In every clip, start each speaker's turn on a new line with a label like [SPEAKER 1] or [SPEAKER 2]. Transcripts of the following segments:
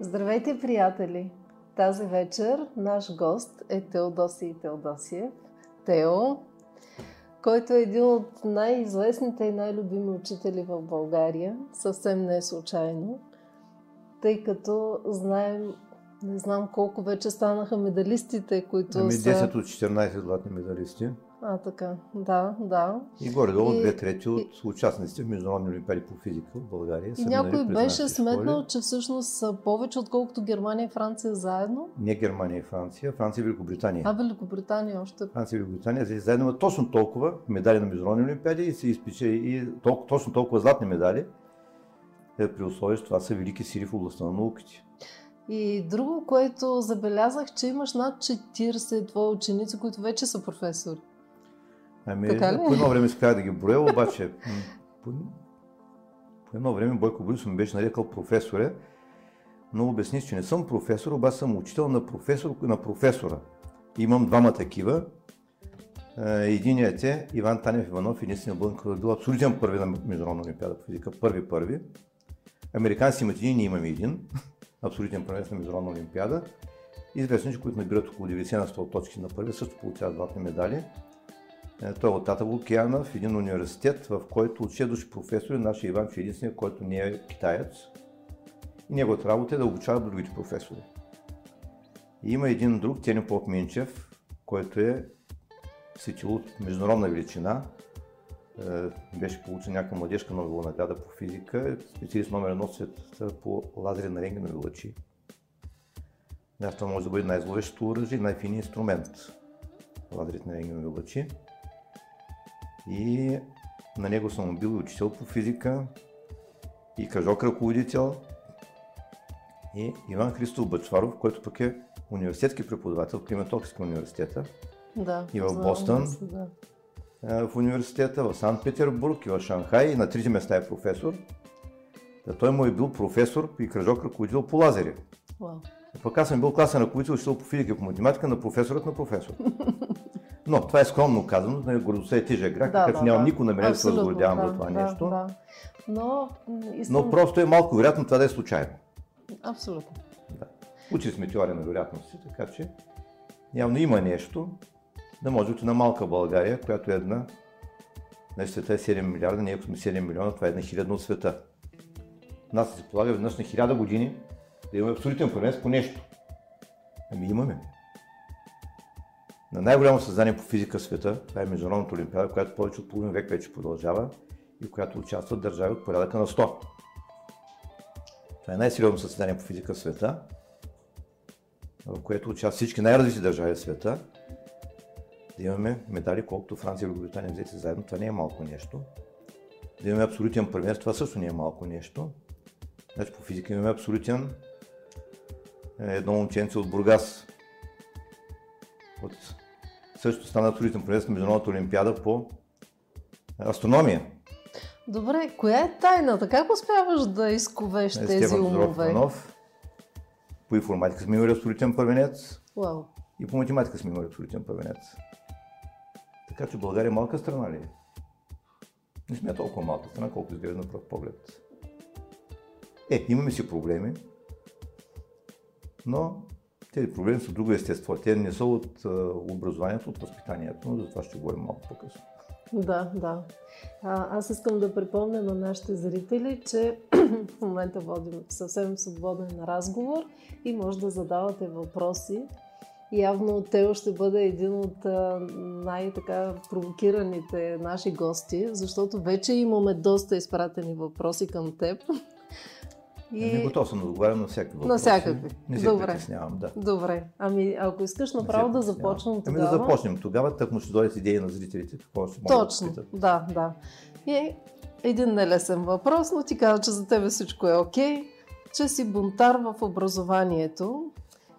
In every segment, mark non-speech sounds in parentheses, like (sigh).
[SPEAKER 1] Здравейте, приятели! Тази вечер наш гост е Теодосий Теодосиев. Тео, който е един от най-известните и най-любими учители в България. Съвсем не е случайно, тъй като знаем, не знам колко вече станаха медалистите, които
[SPEAKER 2] ами 10
[SPEAKER 1] са...
[SPEAKER 2] от 14 златни медалисти.
[SPEAKER 1] А, така. Да, да.
[SPEAKER 2] И горе-долу две трети от участниците в Международни олимпиади по физика в България.
[SPEAKER 1] И
[SPEAKER 2] са
[SPEAKER 1] някой беше сметнал, че всъщност са повече, отколкото Германия и Франция заедно.
[SPEAKER 2] Не Германия и Франция, Франция и Великобритания.
[SPEAKER 1] А Великобритания още.
[SPEAKER 2] Франция и Великобритания за- заедно точно толкова медали на Международни олимпиади и се изпече и толкова, точно толкова златни медали, е, при условие, че това са велики сили в областта на науките.
[SPEAKER 1] И друго, което забелязах, че имаш над 40 твои ученици, които вече са професори.
[SPEAKER 2] Ами,
[SPEAKER 1] Така ли?
[SPEAKER 2] по едно време спрях да ги броя, обаче по, по едно време Бойко Борисов ми беше нарекал професоре, но обясних, че не съм професор, обаче съм учител на, професор, на професора. Имам двама такива. Е, Единият е Иван Танев Иванов, единственият българин, който е бил абсолютен първи на Международна олимпиада по физика. Първи, първи. Американците имат един, ние имаме един. Абсолютен първенец на Международна олимпиада. Известно, че които набират около 90 на 100 точки на първи, също получават златни медали. Е, Той е от Тата Лукиана в един университет, в който от 6 души професори, нашия Иван е единственият, който не е китаец. И неговата работа е да обучава другите професори. И има един друг, Тени Поп Минчев, който е светил от международна величина. Е, Беше получен някаква младежка Нобелова награда по физика, специалист номер едно света по лазери на рентгенови лъчи. Да, това може да бъде най-зловещото оръжие, най-фини инструмент. Лазерите на рентгенови лъчи. И на него съм бил и учител по физика, и кръжок ръководител, и Иван Христов Бъчваров, който пък е университетски преподавател в Климатопския университета,
[SPEAKER 1] Да.
[SPEAKER 2] И в Бостън?
[SPEAKER 1] Да.
[SPEAKER 2] в университета, в Санкт Петербург и в Шанхай, и на трите места е професор. Та той му е бил професор и кръжок ръководител по лазери.
[SPEAKER 1] Вау.
[SPEAKER 2] Пък аз съм бил класен ръководител, учител по физика и по математика на професорът на професор. (laughs) Но това е скромно казано, нали, гордостта е тежък грях, така че нямам никакво намерение да се възгордявам
[SPEAKER 1] да,
[SPEAKER 2] за това
[SPEAKER 1] да,
[SPEAKER 2] нещо.
[SPEAKER 1] Да. Но, искам...
[SPEAKER 2] Но просто е малко вероятно това да е случайно.
[SPEAKER 1] Абсолютно.
[SPEAKER 2] Да. Учили сме теория на вероятности, така че явно има нещо, да може от една малка България, която е една, значи света е 7 милиарда, ние ако сме 7 милиона, това е една хилядна от света. Нас се полага веднъж на хиляда години да имаме абсолютен първенец по нещо. Ами имаме. На най-голямо създание по физика в света, това е Международната олимпиада, която повече от половин век вече продължава и в която участват държави от порядъка на 100. Това е най-сериозно състезание по физика в света, в което участват всички най-развити държави в света. Да имаме медали, колкото Франция и Великобритания взети заедно, това не е малко нещо. Да имаме абсолютен първенец, това също не е малко нещо. Значи по физика имаме абсолютен е, едно момченце от Бургас. От... Също стана абсолютен първенец на Международната олимпиада по астрономия.
[SPEAKER 1] Добре, коя е тайната? Как успяваш да изковеш
[SPEAKER 2] Е,
[SPEAKER 1] тези
[SPEAKER 2] Стефан
[SPEAKER 1] умове?
[SPEAKER 2] Иванов. По информатика сме имали абсолютен първенец.
[SPEAKER 1] Вау.
[SPEAKER 2] И по математика сме имали абсолютен първенец. Така че България е малка страна ли е? Не сме толкова малка страна, колко изглежда на пръв поглед. Е, имаме си проблеми, но тези проблеми са от друго естество. Те не са от образованието, от възпитанието, но за това ще говорим малко по-късно.
[SPEAKER 1] Да, да. А, аз искам да припомня на нашите зрители, че (clears throat) в момента водим съвсем свободен разговор и може да задавате въпроси. Явно Тео ще бъде един от най-така провокираните наши гости, защото вече имаме доста изпратени въпроси към теб. (laughs)
[SPEAKER 2] И... Не готов съм да отговарям на всякакви въпроси.
[SPEAKER 1] На всякакви.
[SPEAKER 2] Не се
[SPEAKER 1] Добре.
[SPEAKER 2] притеснявам, да.
[SPEAKER 1] Добре, ами ако искаш направо да
[SPEAKER 2] притеснявам.
[SPEAKER 1] започнем
[SPEAKER 2] Ами
[SPEAKER 1] тогава.
[SPEAKER 2] да започнем тогава, так му ще дойдат идеи на зрителите, какво ще
[SPEAKER 1] Точно,
[SPEAKER 2] да
[SPEAKER 1] да, да. И един нелесен въпрос, но ти каза, че за тебе всичко е окей, че си бунтар в образованието.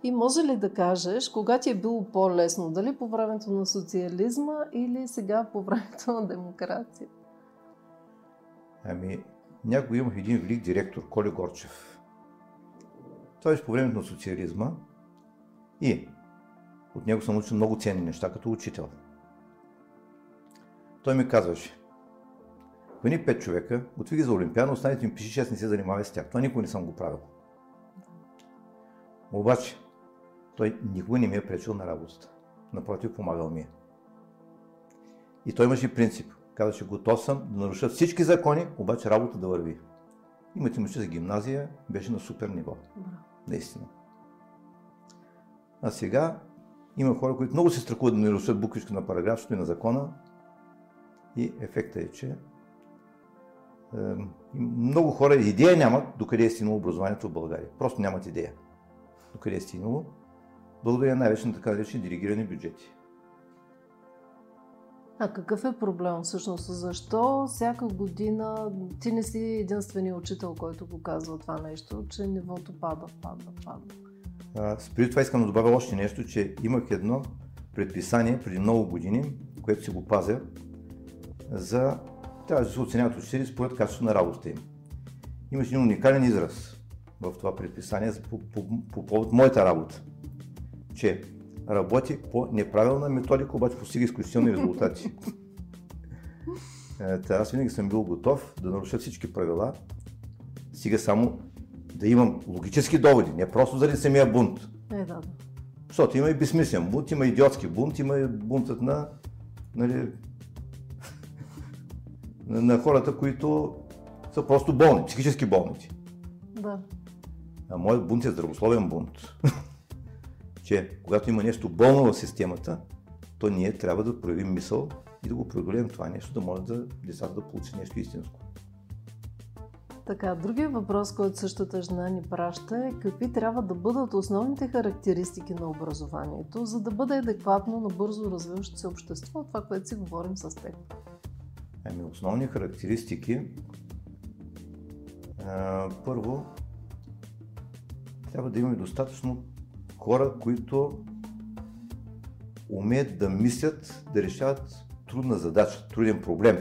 [SPEAKER 1] И може ли да кажеш, кога ти е било по-лесно, дали по времето на социализма или сега по времето на демокрация?
[SPEAKER 2] Ами, някой имах един велик директор, Коли Горчев. Той беше по времето на социализма и от него съм научил много ценни неща като учител. Той ми казваше, Вани пет човека, готви ги за Олимпиада, останете им пиши 6, не се занимавай с тях. Това никога не съм го правил. Обаче, той никога не ми е пречил на работата. Напротив, помагал ми е. И той имаше принцип. Казваше, готов съм да наруша всички закони, обаче работа да върви. И математическа гимназия беше на супер ниво.
[SPEAKER 1] Браво.
[SPEAKER 2] Наистина. А сега има хора, които много се страхуват да нарушат буквичка на параграф, и на закона. И ефектът е, че е, много хора идея нямат докъде е стигнало образованието в България. Просто нямат идея докъде е стигнало. Благодаря най-вече на така наречени диригирани бюджети.
[SPEAKER 1] А какъв е проблем всъщност? Защо всяка година ти не си единствения учител, който го казва това нещо, че нивото пада, пада, пада?
[SPEAKER 2] А, преди това искам да добавя още нещо, че имах едно предписание преди много години, което си го пазя, за трябва да се оценяват учители според качеството на работата им. Имаше един уникален израз в това предписание по, по, по повод моята работа, че работи по неправилна методика, обаче постига изключителни резултати. Е, аз винаги съм бил готов да наруша всички правила, стига само да имам логически доводи, не просто заради самия бунт.
[SPEAKER 1] Е, да, да.
[SPEAKER 2] Защото има и безсмислен бунт, има идиотски бунт, има и бунтът на, нали, (laughs) на, на хората, които са просто болни, психически болни.
[SPEAKER 1] Да.
[SPEAKER 2] А моят бунт е здравословен бунт. (laughs) че когато има нещо болно в системата, то ние трябва да проявим мисъл и да го преодолеем това нещо, да може да децата да получи нещо истинско.
[SPEAKER 1] Така, другия въпрос, който същата жена ни праща е какви трябва да бъдат основните характеристики на образованието, за да бъде адекватно на бързо развиващото се общество, това, което си говорим с теб.
[SPEAKER 2] Ами, основни характеристики. А, първо, трябва да имаме достатъчно хора, които умеят да мислят, да решават трудна задача, труден проблем.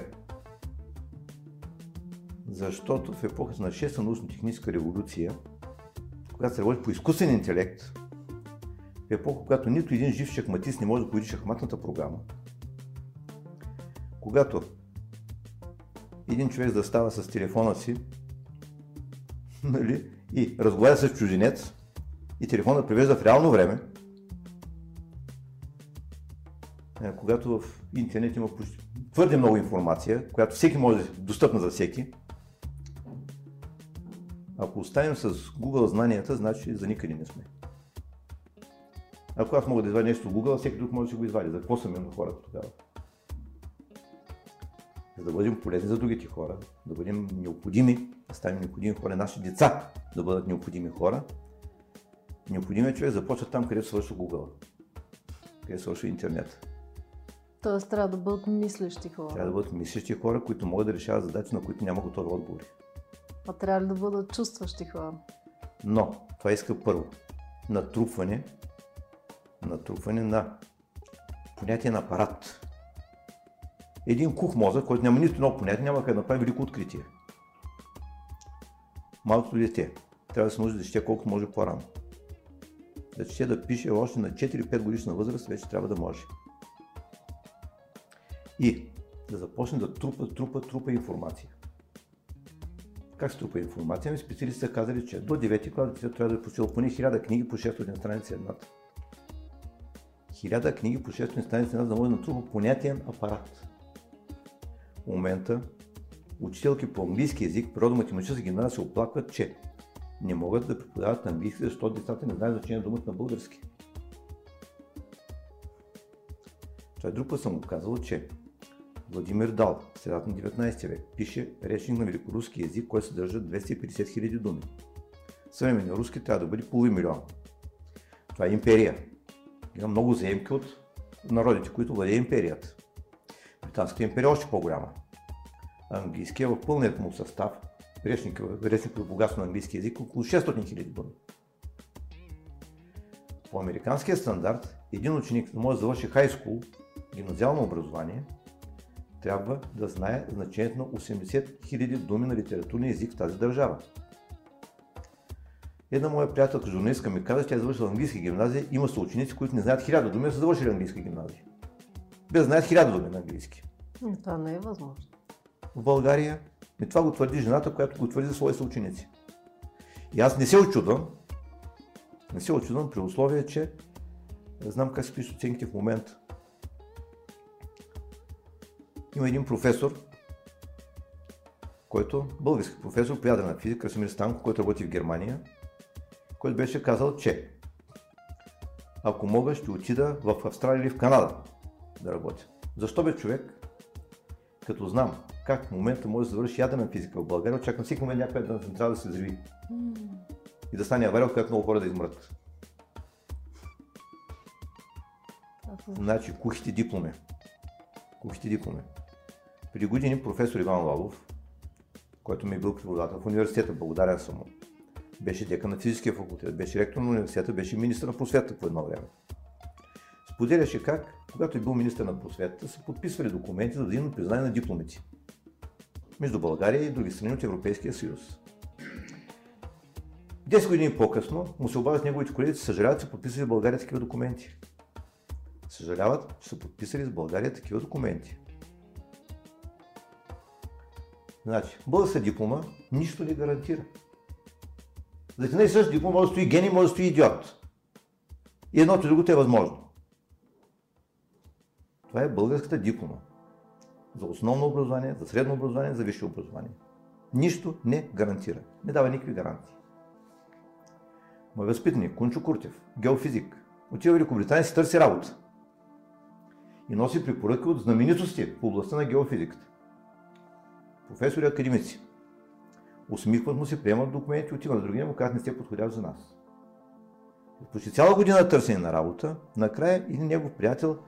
[SPEAKER 2] Защото в епохата на 6-та научно-техническа революция, когато се работи по изкуствен интелект, в епоха, когато нито един жив шахматист не може да победи шахматната програма, когато един човек застава с телефона си нали, и разговаря с чужденец и телефона превежда в реално време, е, когато в интернет има твърде много информация, която всеки може да е достъпна за всеки, ако останем с Google знанията, значи за никъде не сме. Ако аз мога да извадя нещо в Google, всеки друг може да го извади. За какво са на хората тогава? За да бъдем полезни за другите хора, да бъдем необходими, да станем необходими хора, наши деца да бъдат необходими хора, необходимият човек започва там, където свършва Google, където свършва интернет.
[SPEAKER 1] Тоест трябва да бъдат мислещи хора.
[SPEAKER 2] Трябва да бъдат мислещи хора, които могат да решават задачи, на които няма готови отговори.
[SPEAKER 1] А трябва да бъдат чувстващи хора.
[SPEAKER 2] Но това иска първо натрупване, натрупване на понятие на апарат. Един кух мозък, който няма нито едно понятие, няма как да направи велико откритие. Малкото дете трябва да се научи да чете колкото може по-рано. Да чете да пише още на 4-5 годишна възраст, вече трябва да може. И да започне да трупа, трупа, трупа информация. Как се трупа информация? Ами специалисти са казали, че до 9 клас детето трябва да е почил поне 1000 книги по 600 страници едната. 1000 книги по 600 страници едната, да може да натрупа понятиен апарат. В момента учителки по английски язик, природо-математическа гимназия се оплакват, че не могат да преподават английски, защото децата не знаят значение на думата на български. Е друг път съм му казал, че Владимир Дал, средата на 19 век, пише речник на великоруски язик, който съдържа 250 хиляди думи. Съвременния руски трябва да бъде половин милион. Това е империя. Има много заемки от народите, които владее империята. Британската империя е още по-голяма. Английския е в пълният му състав, речник, речник по богатство на английски язик, около 600 хиляди думи. По американския стандарт, един ученик да може да завърши хай скул, гимназиално образование, трябва да знае значението на 80 000 думи на литературния език в тази държава. Една моя приятелка, журналистка ми каза, че тя е завършила английски гимназия, има са ученици, които не знаят хиляда думи, а са завършили английски гимназия. Без знаят хиляда думи на английски.
[SPEAKER 1] Това не е възможно.
[SPEAKER 2] В България и това го твърди жената, която го твърди за своите съученици. И аз не се очудвам, Не се очудвам при условие, че знам как се пишат оценките в момента. Има един професор, който, български професор по ядрена физика, Красимир Станко, който работи в Германия, който беше казал, че ако мога, ще отида в Австралия или в Канада да работя. Защо бе човек? Като знам как в момента може да завърши ядрена физика в България, очаквам всеки момент някаква една централа да се взриви. И да стане авария, която много хора да измрат. Значи, кухите дипломи. Кухите дипломи. Преди години професор Иван Лалов, който ми е бил преподавател в университета, благодарен съм му, беше дека на физическия факултет, беше ректор на университета, беше министър на просветата по едно време. Споделяше как, когато е бил министър на просветата, са подписвали документи за взаимно признание на дипломите между България и други страни от Европейския съюз. Десет години по-късно му се обадят неговите колеги, че съжаляват, че са подписали в България такива документи. Съжаляват, че са подписали с България такива документи. Значи, българска диплома нищо не гарантира. За да не същ диплом може да стои гений, може да стои идиот. И едното и другото е възможно. Това е българската диплома. За основно образование, за средно образование, за висше образование. Нищо не гарантира. Не дава никакви гарантии. Мой възпитаник, Кунчо Куртев, геофизик, отива в Великобритания си търси работа. И носи препоръки от знаменитости в областта на геофизиката. Професори и академици. Усмихват му се, приемат документи, отива на другия му казват, не сте подходящ за нас. Почти цяла година търсене на работа, накрая един негов приятел,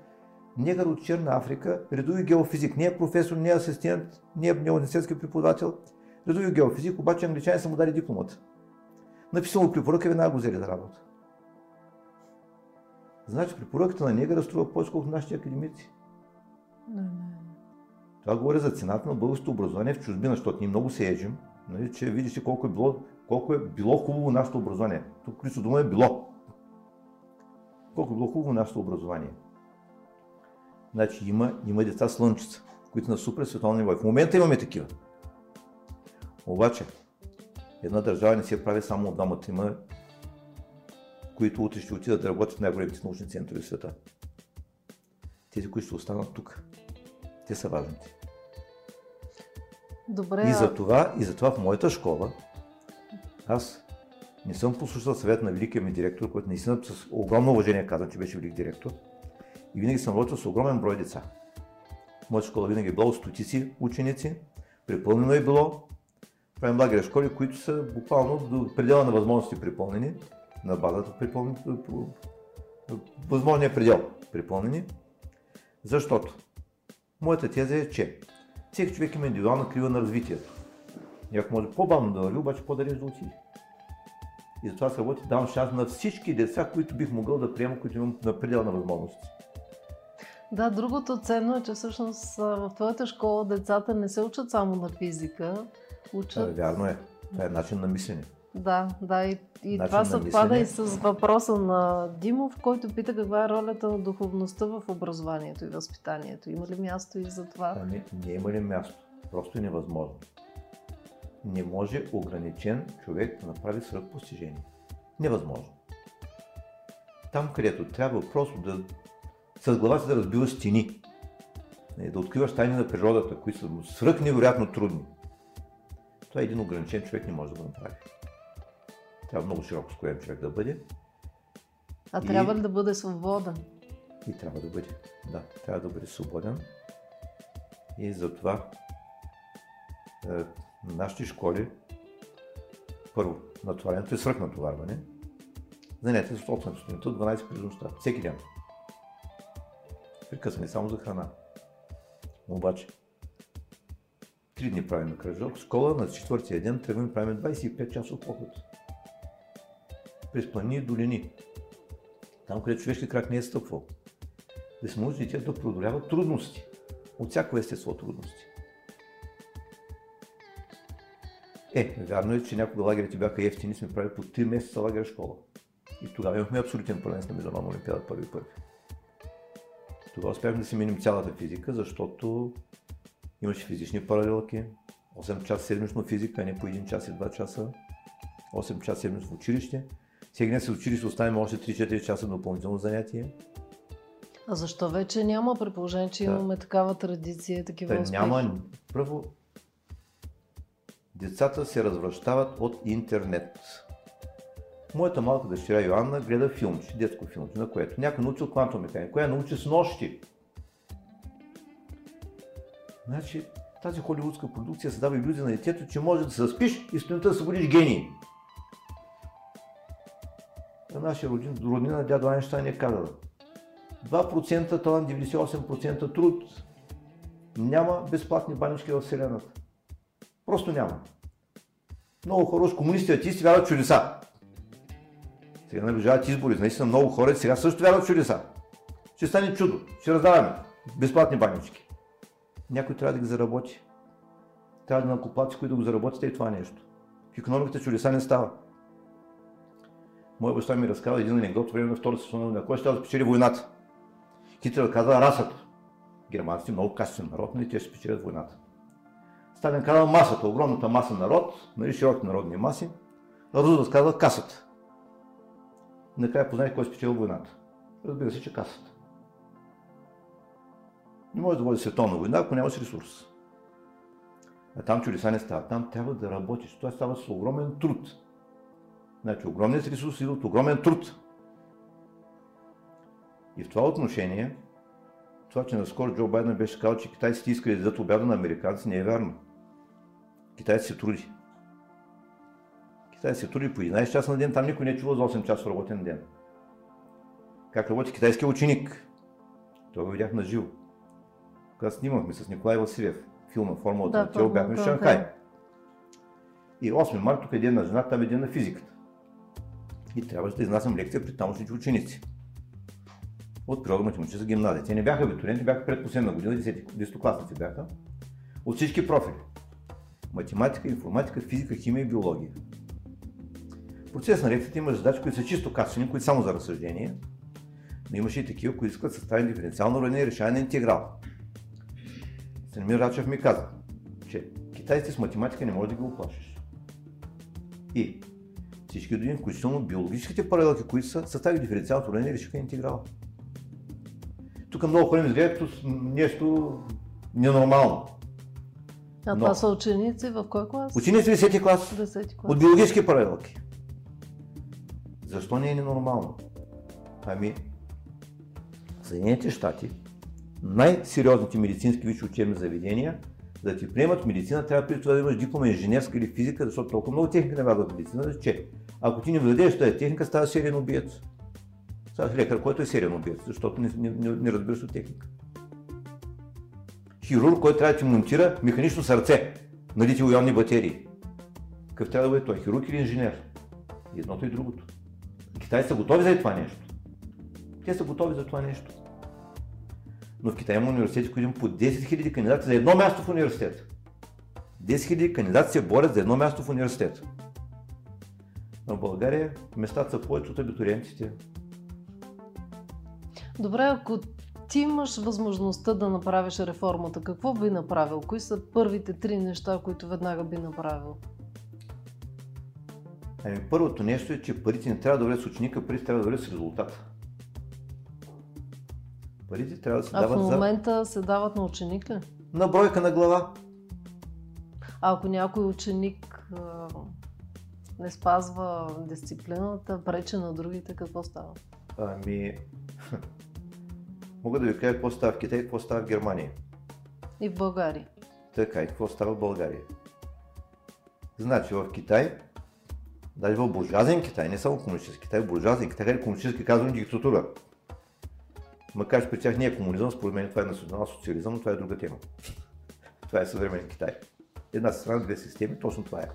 [SPEAKER 2] негър от Черна Африка, редови геофизик, не е професор, не е асистент, не е университетски преподавател, редови геофизик, обаче англичани са му дали дипломата. Написал му препоръка, веднага го взели за работа. Значи препоръката на негъра струва повече, колкото нашите академици.
[SPEAKER 1] Не, не.
[SPEAKER 2] Това говори за цената на българското образование в чужбина, защото ние много се ежим, нали, че видиш колко е било, колко е било хубаво нашето образование. Тук ключо дума е било. Колко е било хубаво нашето образование. Значи има, има деца слънчица, които на супер световно ниво. В момента имаме такива. Обаче, една държава не се прави само от двамата. Има, които утре ще отидат да работят в най-големите научни центрове в света. Тези, които ще останат тук, те са важните.
[SPEAKER 1] Добре,
[SPEAKER 2] И за това, и за това в моята школа аз не съм послушал съвет на великия ми директор, който наистина с огромно уважение каза, че беше велик директор. И винаги съм работил с огромен брой деца. Моята школа винаги е била от стотици ученици, препълнено е било. Правим лагеря школи, които са буквално до предела на възможности припълнени, на базата припълнени, възможният предел припълнени. Защото моята теза е, че всеки човек има индивидуална крива на развитието. Някой може по-бавно да върви, обаче по-далеч да отиде. И затова се работи, давам шанс на всички деца, които бих могъл да приема, които имам на предел на възможности.
[SPEAKER 1] Да, другото ценно е, че всъщност в твоята школа децата не се учат само на физика,
[SPEAKER 2] Да,
[SPEAKER 1] учат...
[SPEAKER 2] вярно е. Това е начин на мислене.
[SPEAKER 1] Да, да, и, и
[SPEAKER 2] Начин
[SPEAKER 1] това съвпада и с въпроса на Димов, който пита каква е ролята на духовността в образованието и възпитанието. Има ли място и за това?
[SPEAKER 2] Ами, не има ли място? Просто е невъзможно. Не може ограничен човек да направи свръхпостижение. Невъзможно. Там, където трябва просто да с глава си да разбиваш стени, да откриваш тайни на природата, които са свръх невероятно трудни. Това един ограничен човек не може да го направи. Трябва много широко скроен човек да бъде
[SPEAKER 1] А
[SPEAKER 2] И-
[SPEAKER 1] трябва ли да бъде свободен?
[SPEAKER 2] и трябва да бъде. Да, трябва да бъде свободен. И затова е, на нашите школи, първо, натоварението е свръхнатоварване. Занятия с 8 сутринта, 12 през нощта, всеки ден. Прекъсване само за храна. Обаче, три дни правим кръжок, в школа на четвъртия ден тръгваме правим 25 часов поход. През плани и долини. Там, където човешки крак не е стъпвал. Да се научи детето да преодолява трудности. От всяко естество трудности. Е, вярно е, че някога лагерите бяха ефтини, сме правили по 3 месеца лагер школа. И тогава имахме абсолютен първенец на Международна олимпиада първи първи. Тогава успяхме да си минем цялата физика, защото имаше физични паралелки, 8 часа седмично физика, а не по 1 час и 2 часа, 8 часа седмично в училище. Всеки ден се училище оставим още 3-4 часа допълнително занятие.
[SPEAKER 1] А защо вече няма, при положение, че
[SPEAKER 2] Да.
[SPEAKER 1] имаме такава традиция, такива
[SPEAKER 2] Та,
[SPEAKER 1] успехи?
[SPEAKER 2] няма. Първо, децата се развръщават от интернет. Моята малка дъщеря Йоанна гледа филмче, детско филмче, на което някой научил квантова механика, коя научи с нощи. Значи, тази холивудска продукция създава иллюзия на детето, че може да се заспиш и сутринта да се будиш гений. На нашия родин, роднина дядо Айнщайн е казал 2% талант, 98% труд, няма безплатни банички в Вселената. Просто няма. Много хора, уж комунисти, атеисти вярват чудеса. Сега наближават избори. Наистина много хора сега също вярват в чудеса. Ще стане чудо. Ще раздаваме безплатни банички. Някой трябва да ги заработи. Трябва да накоплаци, които го заработите и това нещо. В економиката чудеса не става. Моя баща ми разказва един анекдот време на Втората световна война. Кой ще да спечели войната? Хитлер каза расата. Германците много качествен народ, нали, те ще спечелят войната. Сталин казва масата, огромната маса народ, нали, широки народни маси. Рузвелт казва касата. Накрая познай кой е спечелил войната. Разбира се, че касата. Не може да води световна война, ако нямаш ресурс. А там чудеса не стават. Там трябва да работиш. Това става с огромен труд. Значи огромният ресурс идва от огромен труд. И в това отношение, това, че наскоро Джо Байден беше казал, че китайците искали да дадат обяда на американци, не е вярно. Китайците се труди. Китайците се труди по 11 часа на ден, там никой не е чувал за 8 часа работен ден. Как работи китайския ученик? Това го видях на живо. Когато снимахме с Николай Василев филма Формулата
[SPEAKER 1] Да,
[SPEAKER 2] на тело, бяхме в Шанхай. И 8 марта тук е ден на жена, там е ден на физиката. И трябваше да изнасям лекция пред тамошните ученици. От природо-математическа гимназия. Те не бяха абитуриенти, бяха предпоследна година, 10 10-класници бяха. От всички профили. Математика, информатика, физика, химия и биология. В процес на лекцията има задачи, които са чисто качествени, които само за разсъждение, но имаше и такива, които искат съставен диференциално уравнение и решаване на интеграл. Станимир Рачев ми каза, че китайците с математика не може да ги оплашиш. И всички години, включително биологическите паралелки, които са, състави диференциалното уравнение и решиха интеграла. Тук много хора ми изглежда като нещо ненормално.
[SPEAKER 1] А
[SPEAKER 2] Но-
[SPEAKER 1] това са ученици в кой клас?
[SPEAKER 2] Ученици 10 клас
[SPEAKER 1] 10 клас.
[SPEAKER 2] от биологически паралелки. Защо не е ненормално? Ами, Съединените щати, най-сериозните медицински висши учебни заведения, за да ти приемат медицина, трябва преди това да имаш диплома инженерска или физика, защото толкова много техника не вярват в медицина, че ако ти не владееш тази техника, става сериен убиец. Ставаш лекар, който е сериен убиец, защото не, не, не, не разбираш от техника. Хирург, който трябва да ти монтира механично сърце на литио-ионни батерии. Какъв трябва да бъде той? Хирург или инженер? Едното и другото. Китай са готови за това нещо. Те са готови за това нещо. Но в Китай има университети, които имат по 10 000 кандидати за едно място в университета. 10 000 кандидати се борят за едно място в университета. Но в България местата са повече от абитуриентите.
[SPEAKER 1] Добре, ако ти имаш възможността да направиш реформата, какво би направил? Кои са първите три неща, които веднага би направил?
[SPEAKER 2] Ами първото нещо е, че парите не трябва да вървят с ученика, парите трябва да вървят с резултата. Парите трябва да се
[SPEAKER 1] А в
[SPEAKER 2] дават за...
[SPEAKER 1] момента се дават на ученик ли?
[SPEAKER 2] на бройка на глава.
[SPEAKER 1] А ако някой ученик а, не спазва дисциплината, прече на другите, какво става?
[SPEAKER 2] Ами, (laughs) мога да ви кажа какво става в Китай какво става в Германия.
[SPEAKER 1] И в България.
[SPEAKER 2] Така и какво става в България. Значи в Китай, даже в буржуазен Китай, не само комунистически Китай, в буржуазен Китай, където комунистически казвам диктатура. Макар че при тях не е комунизъм, според мен това е национал социализъм, но това е друга тема. това е съвременен Китай. Една страна, две системи, точно това е.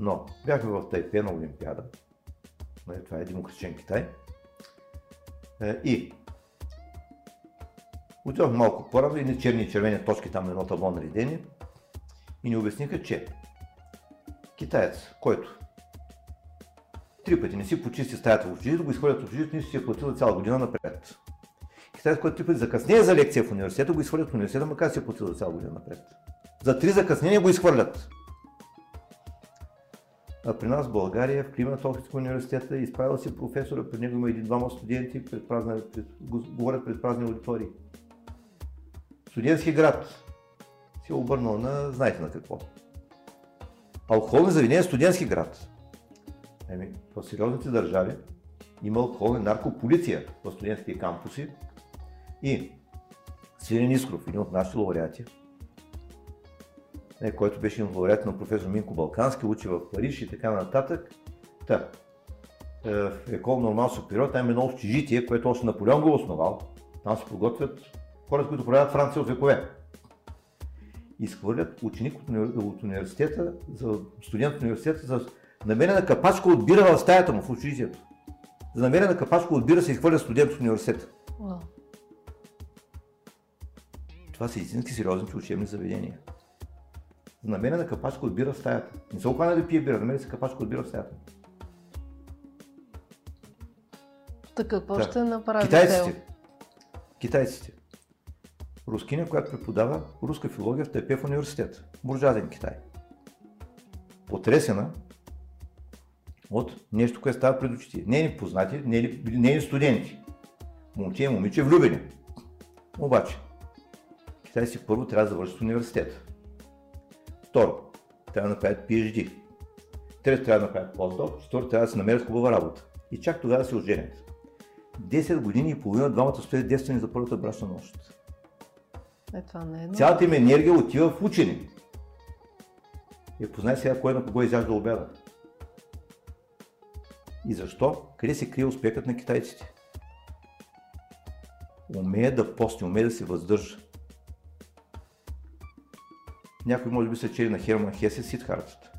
[SPEAKER 2] Но бяхме в Тайпе на Олимпиада. Нали, Това е демократичен Китай. Е, И Отидох малко по-рано, едни черни и червени точки там на едно табло наредени и ни обясниха, че китаец, който три пъти не си почисти стаята в училището, го изхвърлят от училището и си е платил за цяла година напред. Китаец, който три пъти закъснее за лекция в университета, го изхвърлят в университета, макар си е платил за цяла година напред. За три закъснения го изхвърлят. А при нас в България, в Климат Охридския университета, изправил се професора, при него има един-двама студенти, пред празна, пред, говорят пред празни аудитории. Студентски град се е обърнал на, знаете на какво. Алкохолни заведения е студентски град. Еми, в сериозните държави има алкохолна наркополиция в студентските кампуси и Сирен Искров, един от нашите лауреати, не, който беше лауреат на професор Минко Балкански, учи в Париж и така нататък. Та, е, в Екол Нормал Супериор, там е едно общежитие, което още Наполеон го основал. Там се подготвят хора, които правят Франция от векове. Изхвърлят ученик от университета, за студент от университета, за намерена капачка от бира в стаята му в общежитието. За намерена капачка от бира се изхвърля студент от университета. Wow. Това са истински сериозни учебни заведения. За намерена капачка от бира в стаята. Не се окана да пие бира, намери се капачка от бира в стаята.
[SPEAKER 1] Така, какво да. ще направи
[SPEAKER 2] Китайците. Китайците. Рускиня, която преподава руска филология в Тайпе в университет. Буржуазен Китай. Потресена от нещо, което става пред очите. Нейни познати, нейни, нейни студенти. Момче и момиче влюбени. Обаче, китайци първо трябва да завършат университета. Второ, трябва да направят PhD. Трето, трябва да направят постдок. Четвърто, трябва да се намерят хубава работа. И чак тогава да се оженят. 10 години и половина двамата стоят детствени за първата брачна нощ.
[SPEAKER 1] Е, това не е
[SPEAKER 2] Цялата им енергия отива в учене. И познай сега кой на кого изяжда обяда. И защо? Къде се крие успехът на китайците? Умее да пости, умее да се въздържа. Някой може би се чели на Херман Хесе Сидхартата.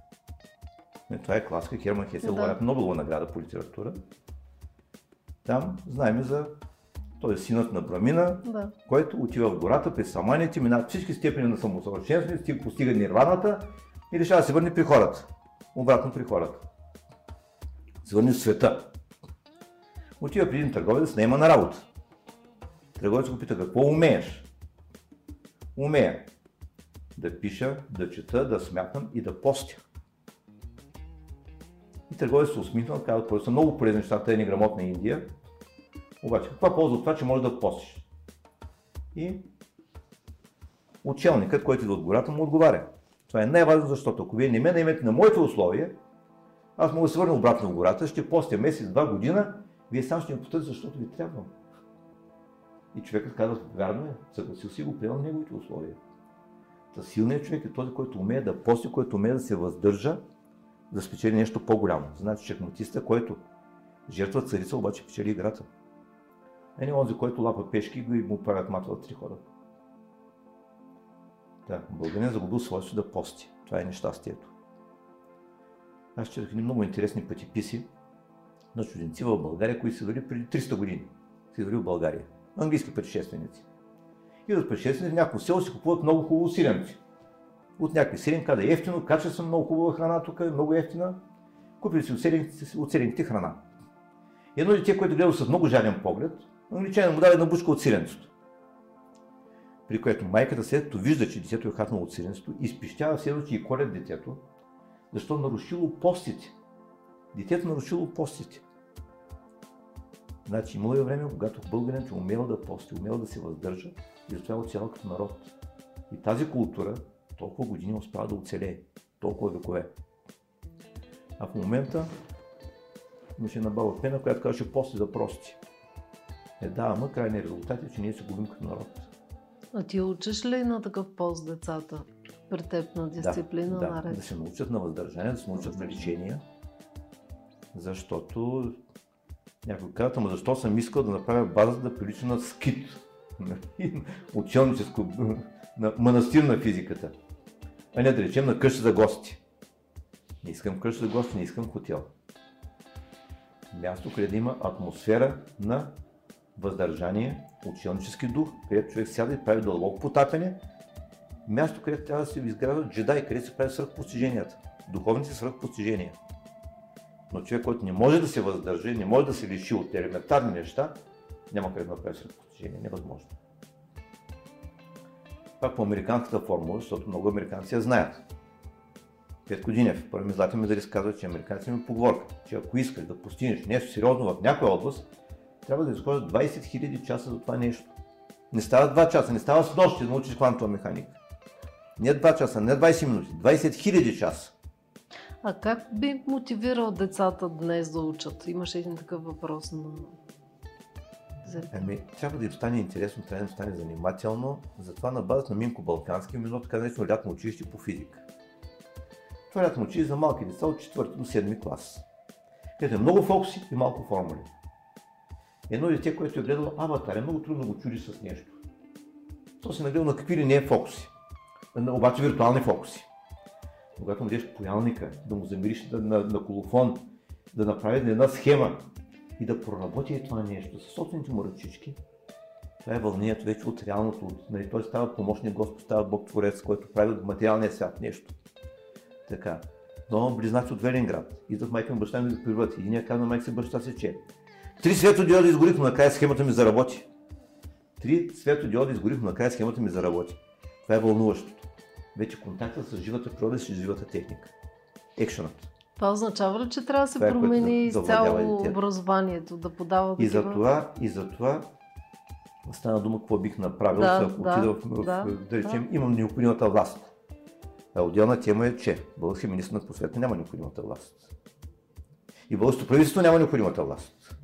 [SPEAKER 2] Това е класика. Херман Хесе да. лауреат Нобелова награда по литература. Там знаем за той е синът на Брамина, да. който отива в гората през саманите, минава всички степени на самосъвършенстване, постига нирваната и решава да се върне при хората. Обратно при хората. В света. Отива при един търговец се наема на работа. Търговец го пита какво умееш? Умея да пиша, да чета, да смятам и да постя. И търговец се усмихнал, казва, това са много полезни нещата, е неграмотна Индия. Обаче, каква полза от това, че можеш да постиш? И учелникът, който идва от гората, му отговаря. Това е най-важно, защото ако вие не ме наймете на моите условия, аз мога да се върна обратно в гората, ще постя месец, два година, вие сам ще ми потърсите, защото ви трябва. И човекът казва, вярно е, съгласил си го, приел неговите условия. Та силният човек е този, който умее да пости, който умее да се въздържа, да спечели нещо по-голямо. Значи шахматиста, който жертва царица, обаче печели играта. Е не онзи, който лапа пешки и му правят мата от три хора. Да, българин е загубил свойство да пости. Това е нещастието. Аз четох едни много интересни пътиписи на чужденци в България, които са дали преди 300 години. Са дали в България. Английски пътешественици идват предшественици, някои село си купуват много хубаво сиренци. От някакви сиренка да е ефтино, качествено, много хубава храна тук, много ефтина. Купили си от сирените храна. Едно дете, което гледа с много жаден поглед, англичанин му даде една бушка от сиренцето. При което майката след вижда, че детето е хапнало от сиренцето, изпищява че и колят детето, защо нарушило постите. Детето нарушило постите. Значи имало е време, когато българинът е умел да пости, умел да се въздържа и затова е цял като народ. И тази култура толкова години успява да оцелее, толкова векове. А в момента имаше една баба Пена, която казваше после да прости. Е, да, ама крайният резултат е, че ние се губим като народ.
[SPEAKER 1] А ти учиш ли на такъв пост децата? При теб на дисциплина
[SPEAKER 2] да,
[SPEAKER 1] наред?
[SPEAKER 2] Да, да се научат на въздържание, да се научат на лечение, защото някой казва, ама защо съм искал да направя база да прилича на скит, (laughs) ученическо, на манастир на физиката, а не да речем на къща за гости. Не искам къща за гости, не искам хотел. Място, където има атмосфера на въздържание, ученически дух, където човек сяда и прави дълбоко потапяне. Място, където трябва да се изграждат джедай, където се прави свръхпостиженията, духовните свръхпостижения. Но човек, който не може да се въздържи, не може да се лиши от елементарни неща, няма къде да направи свръхпостижение. Невъзможно. Пак по американската формула, защото много американци я знаят. Петко Динев, първи ми златен медалист, казва, че американците има поговорка, че ако искаш да постигнеш нещо сериозно в някоя област, трябва да изхождат 20 000 часа за това нещо. Не става 2 часа, не става с нощи да научиш квантова механика. Не 2 часа, не 20 минути, 20 000 часа.
[SPEAKER 1] А как би мотивирал децата днес да учат? Имаше един такъв въпрос на
[SPEAKER 2] Ами, трябва да им стане интересно, трябва да им стане занимателно. Затова на базата на Минко Балкански има едно така наречено лятно училище по физика. Това е лятно училище за малки деца от 4 до 7 клас. Където е много фокуси и малко формули. Едно дете, което е гледало аватар, е много трудно го чуди с нещо. То се нагледал на какви ли не е фокуси. Обаче виртуални фокуси. Когато му дадеш поялника, да му замириш на, на, на колофон, да направи една схема, и да проработи това нещо със собствените му ръчички, това е вълнението вече от реалното. Нали, той става помощник Господ, става Бог Творец, който прави от материалния свят нещо. Така. Но близнаци от Велинград. Идват майка ми баща ми да прибиват. Единия казва на майка си баща си, че три светодиода изгорих, но накрая схемата ми заработи. Три светодиода изгорих, но накрая схемата ми заработи. Това е вълнуващото. Вече контакта с живата природа и с живата техника. Екшенът.
[SPEAKER 1] Това означава ли, че трябва да се това, промени е, изцяло образованието, да подава
[SPEAKER 2] и за това, и за това стана дума какво бих направил, да, ако да, отида в, да, в, да речем, да. имам необходимата власт. А отделна тема е, че български министр на просвета няма необходимата власт. И българското правителство няма необходимата власт.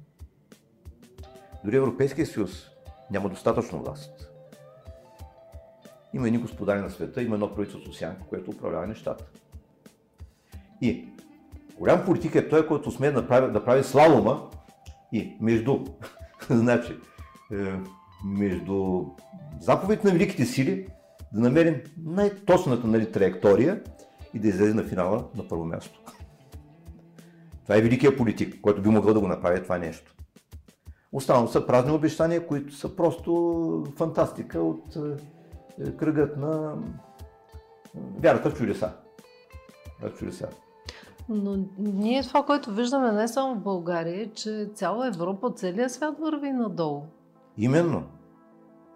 [SPEAKER 2] Дори Европейския съюз няма достатъчно власт. Има едни господари на света, има едно правителство Сянка, което управлява нещата. И Голям политик е той, който смее да прави, да прави слалома и между, (laughs) значи, е, между заповедите на великите сили да намерим най-точната нали, траектория и да излезе на финала на първо място. Това е великият политик, който би могъл да го направи това нещо. Останало са празни обещания, които са просто фантастика от е, кръгът на вярата в чудеса. В чудеса.
[SPEAKER 1] Но ние това, което виждаме не само в България, е, че цяла Европа, целият свят върви надолу.
[SPEAKER 2] Именно.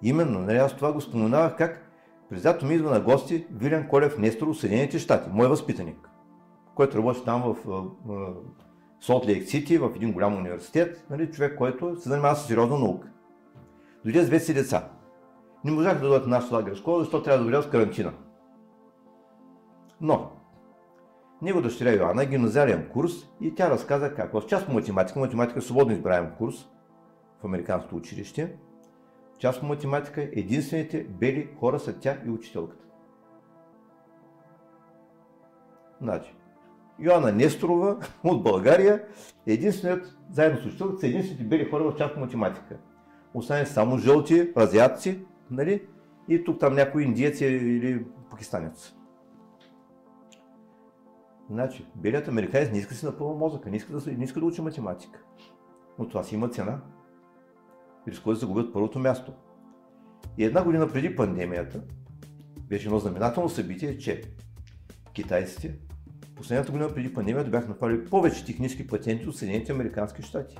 [SPEAKER 2] Именно. Нали, аз това го споменавах как през лято ми идва на гости Вилен Колев Нестор от Съединените щати, мой възпитаник, който работи там в Солт Лейк Сити, в един голям университет, нали, човек, който се занимава с сериозна наука. Дойде с две си деца. Не можах да дойдат в нашата лагерна школа, защото трябва да дойде с карантина. Но него дъщеря Йоанна е гимназиален курс и тя разказа как в част по математика, математика е свободно избираем курс в Американското училище, част по математика единствените бели хора са тя и учителката. Значи, Йоанна Несторова (laughs) от България е единственият, заедно с учителката, са единствените бели хора в част по математика. Останали само жълти, азиатци, нали? И тук там някой индиец или пакистанец. Значи, белият американец не иска си напълва мозъка, не иска да, не иска да учи математика. Но това си има цена. Рискуват да загубят първото място. И една година преди пандемията, беше едно знаменателно събитие, че китайците последната година преди пандемията бяха направили повече технически патенти от Съединените Американски щати.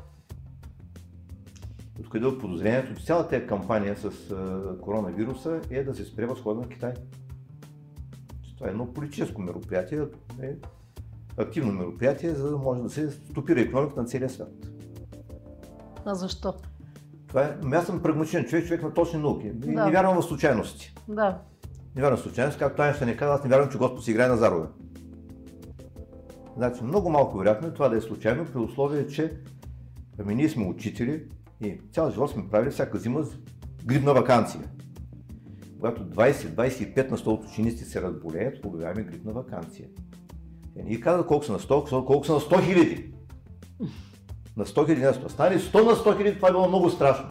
[SPEAKER 2] Откъде подозрението, че цялата тази кампания с коронавируса е да се спре възхода на Китай. Това е едно политическо мероприятие, е активно мероприятие, за да може да се стопира економиката на целия свят.
[SPEAKER 1] А защо?
[SPEAKER 2] Това е, ами аз съм прагматичен човек, човек на точни науки. Да. Не вярвам в случайности.
[SPEAKER 1] Да.
[SPEAKER 2] Не вярвам в случайности, както Айнщайн не казва, аз не вярвам, че Господ си играе на зарове. Значи много малко вероятно е това да е случайно, при условие, че ами ние сме учители и цял живот сме правили всяка зима грибна вакансия. Когато 20-25 на 100 от учениците се разболеят, обявяваме грибна вакансия. Те не казват колко са на 100, колко са на 100 хиляди. На 100 хиляди на 100. Стане 100 на 100 хиляди, това е било много страшно.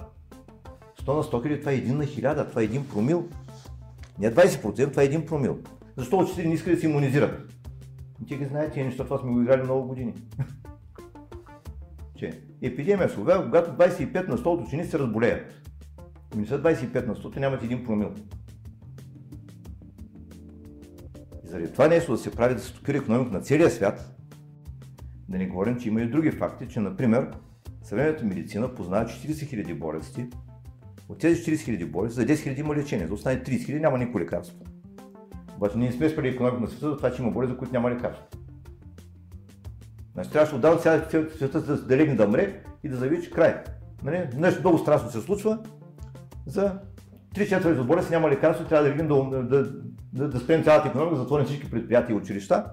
[SPEAKER 2] 100 на 100 хиляди, това е 1 на 1000, това е 1 промил. Не 20%, това е 1 промил. Защо учители не искат да се иммунизират? Ти ги знаете, неща, това сме го играли много години. Че епидемия се обявява, когато 25 на 100 от ученици се разболеят. Не са 25 на 100, нямат 1 промил. заради това нещо да се прави да се стопира економика на целия свят, да не говорим, че има и други факти, че, например, съвременната медицина познава 40 000 болести. От тези 40 000 болести за 10 000 има лечение, за останали 30 000 няма никакво лекарство. Обаче ние сме спрели економика на света за това, че има болести, за които няма лекарство. Значи трябваше отдавна цял света да, да легне да мре и да заяви, че край. Нали? Нещо много страшно се случва. За 3 четвърти от болести няма лекарство, трябва да видим да, да, да, да спрем цялата економика, да затворим всички предприятия и училища.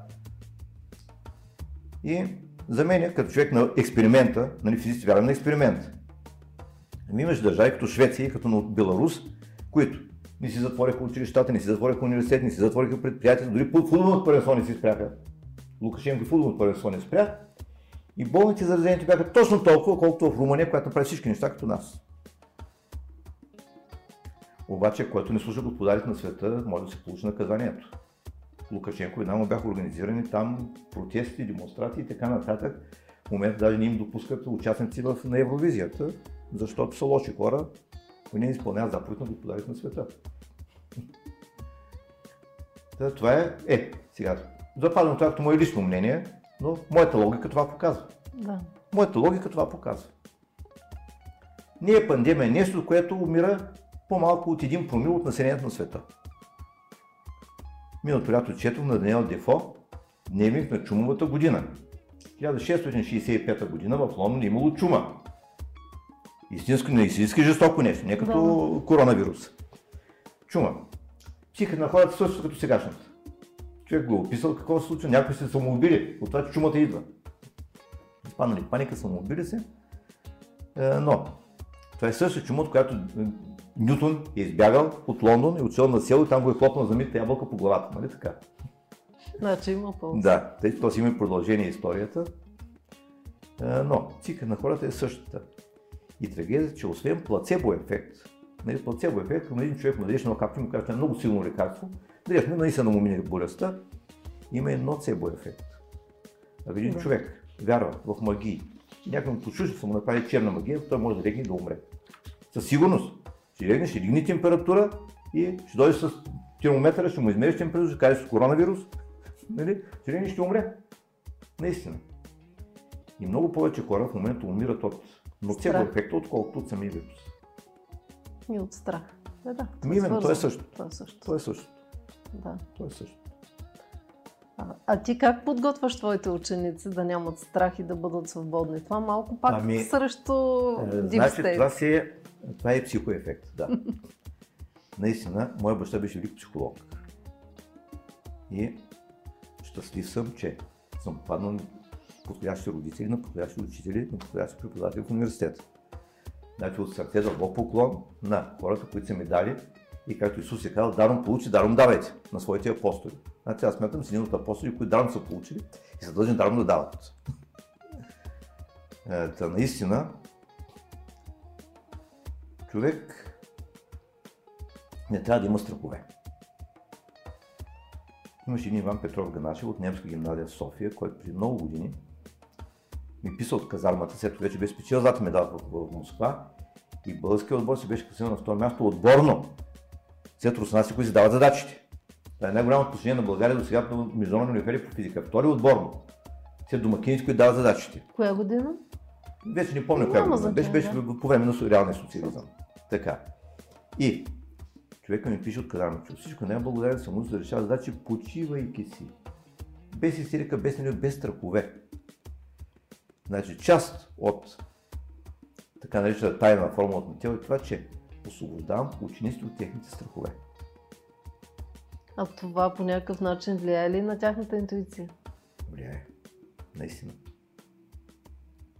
[SPEAKER 2] И за мен, като човек на експеримента, нали, физиците вярвам на експеримент. Ами имаш държави като Швеция и като Беларус, които не си затвориха училищата, не си затвориха университет, не си затвориха предприятията, дори футболното първенство не си спряха. Лукашенко и футболното първенство не спря. И болните заразените бяха точно толкова, колкото в Румъния, която направи всички неща като нас. Обаче, който не слуша господарите на света, може да се получи наказанието. Лукашенко и му бяха организирани там протести, демонстрации и така нататък. В момента даже не им допускат участници в, на Евровизията, защото са лоши хора, които не изпълняват заповед на господарите на света. Та, това е, е, сега, запазвам това като мое лично мнение, но моята логика това показва.
[SPEAKER 1] Да.
[SPEAKER 2] Моята логика това показва. Пандемия е нещо, което умира по-малко от 1 промил от населението на света. Миналото лято четох на Даниел Дефо дневник на чумовата година. 1665 година в Лондон е имало чума. Истински, не истински жестоко нещо, не като да. коронавирус. Чума. Психът на хората също като сегашната. Човек го е описал какво се случва, някои се самоубили от това, че чумата идва. Спаднали паника, самоубили се. Е, но това е също чума, от която Нютон е избягал от Лондон и отишъл на село и там го е хлопнал замитата ябълка по главата, нали така?
[SPEAKER 1] Значи има полза.
[SPEAKER 2] Да, тъй то си има продължение историята. Но цика на хората е същата. И трагедията, че освен плацебо ефект, нали, плацебо ефект, на един човек младеж на капки му каже, е много силно лекарство, дали сме наистина му минали болестта, има едно цебо ефект. Ако един да. човек вярва в магии, някой му почуша, да му направи черна магия, той може да легне и да умре. Със сигурност. Ще легне, ще дигне температура и ще дойде с термометъра, ще му измериш температура, ще каже с коронавирус, нали? ще легне ще умре. Наистина. И много повече хора в момента умират от ноцебо ефекта, отколкото от самия вирус.
[SPEAKER 1] И от страх. Да, да.
[SPEAKER 2] Ми, именно, то е също.
[SPEAKER 1] Това е също.
[SPEAKER 2] То е също.
[SPEAKER 1] Да.
[SPEAKER 2] То е също.
[SPEAKER 1] А, а ти как подготвяш твоите ученици да нямат страх и да бъдат свободни? Това малко пак ами, срещу
[SPEAKER 2] е, значи, това си е това е психоефект, да. Наистина, моя баща беше велик психолог. И щастлив съм, че съм паднал на подходящи родители, на подходящи учители, на подходящи преподаватели в университета. Значи от сърце дълбок поклон на хората, които са ми дали и както Исус е казал, даром получи, даром давайте на своите апостоли. Значи аз смятам с един от апостоли, които даром са получили и са дължни даром да дават. Е, та наистина, човек не трябва да има страхове. Имаше един Иван Петров Ганашев от немска гимназия в София, който преди много години ми писа от казармата, след вече беше спечел златен медал в, Москва и българският отбор си беше класиран на второ място отборно. След руснаци, които си дават задачите. Това е най-голямото постижение на България до сега на международни олимпиади по физика. Втори отборно. След домакините, които дават задачите.
[SPEAKER 1] Коя година?
[SPEAKER 2] Вече не помня коя година. Беше, беше да. по време на реалния социализъм. Така. И човека ми пише от казарма, че всичко не е благодарен само за да решава задачи, почивайки си. Без истерика, без нерви, без страхове. Значи част от така наречената тайна формулата на тело е това, че освобождавам учениците от техните страхове.
[SPEAKER 1] А това по някакъв начин влияе ли на тяхната интуиция?
[SPEAKER 2] Влияе. Наистина.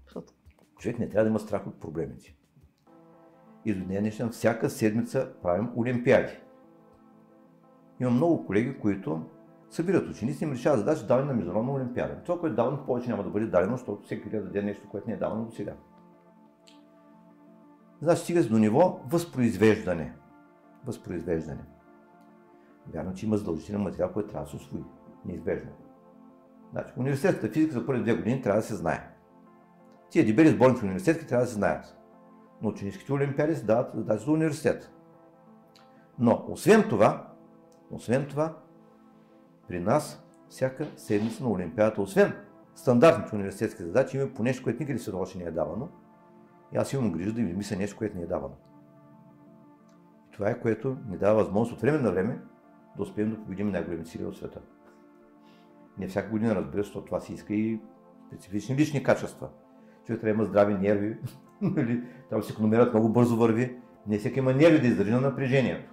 [SPEAKER 2] Защото... Човек не трябва да има страх от проблемите. И до днес днешен всяка седмица правим олимпиади. Има много колеги, които събират ученици и им решават задача даване на международна олимпиада. Това, което е давано, повече няма да бъде дадено, защото всеки да даде нещо, което не е давано до сега. Значи стига до ниво възпроизвеждане. Възпроизвеждане. Вярно, че има задължителен материал, който трябва да се освои. Неизбежно. Значи, университетската физика за първи две години трябва да се знае. Тия дебели с болнични университетки трябва да се знаят на ученическите олимпиади се дават задачи за университет. Но, освен това, освен това, при нас всяка седмица на Олимпиадата, освен стандартните университетски задачи, има по нещо, което никъде се не е давано. И аз имам грижа да ви мисля нещо, което не е давано. И това е което ни дава възможност от време на време да успеем да победим най-големите сили от света. Не всяка година, разбира се, това си иска и специфични лични качества. Човек трябва да има здрави нерви, (laughs) нали? трябва да се икономират много бързо върви. Не всеки има нерви да издържи на напрежението.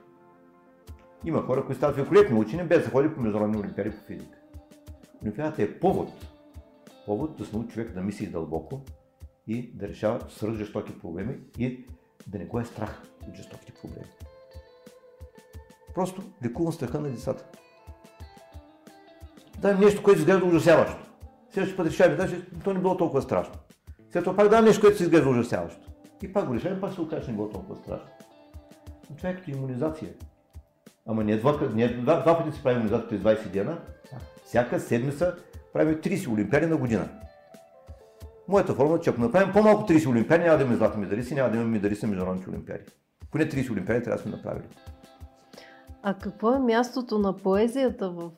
[SPEAKER 2] Има хора, които стават великолепни учени, без да ходи по международни олимпиади по физика. Олимпиадата е повод. Повод да се човек да мисли дълбоко и да решава жестоки проблеми и да не го е страх от жестоките проблеми. Просто лекувам страха на децата. Дай нещо, което изглежда ужасяващо. Следващия път решаваме, даже то не било толкова страшно. След това пак дам нещо, което се изглежда ужасяващо. И пак го решаваме, пак се окаже, не било толкова страшно. Но това е като иммунизация. Ама ние два, ние два, два пъти се прави иммунизация през 20 дена. Всяка седмица правим 30 олимпиади на година. Моята форма е, че ако направим по-малко 30 олимпиади, няма да имаме златни медалисти, няма да имаме медалисти на международните олимпиади. Поне 30 олимпиади трябва да сме направили.
[SPEAKER 1] А какво е мястото на поезията в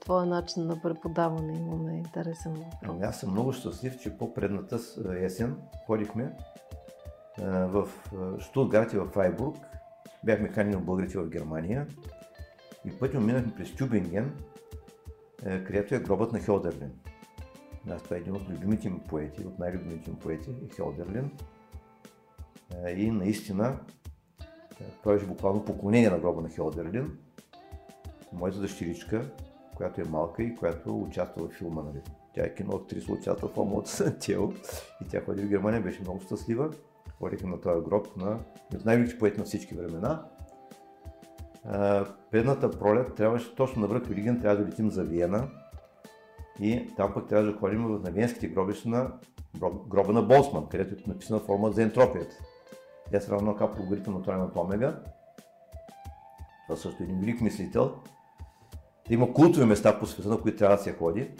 [SPEAKER 1] твоя начин на преподаване? Имаме интересен въпрос.
[SPEAKER 2] Ами аз съм много щастлив, че по-предната есен ходихме в Штутгарт и в Фрайбург. Бяхме канени от българите в Германия и пътно минахме през Тюбинген, където е гробът на Хелдерлин. Аз това е един от любимите ми поети, от най-любимите ми поети е Хелдерлин. И наистина той беше буквално поклонение на гроба на Хелдерлин. Моята дъщеричка, която е малка и която участва в филма, нали? Тя е киноактриса, участва в моето тело (laughs) и тя ходи в Германия, беше много щастлива. Ходихме на този гроб на най-велики поет на всички времена. предната пролет трябваше точно на връх Велиген, трябва да летим за Виена и там пък трябва да ходим на венските гробища на гроба на Болсман, където е написана форма за ентропията. Тя се равно как логаритъм на тройната омега. Това също е един велик мислител. Да има култови места по света, на които трябва да се ходи.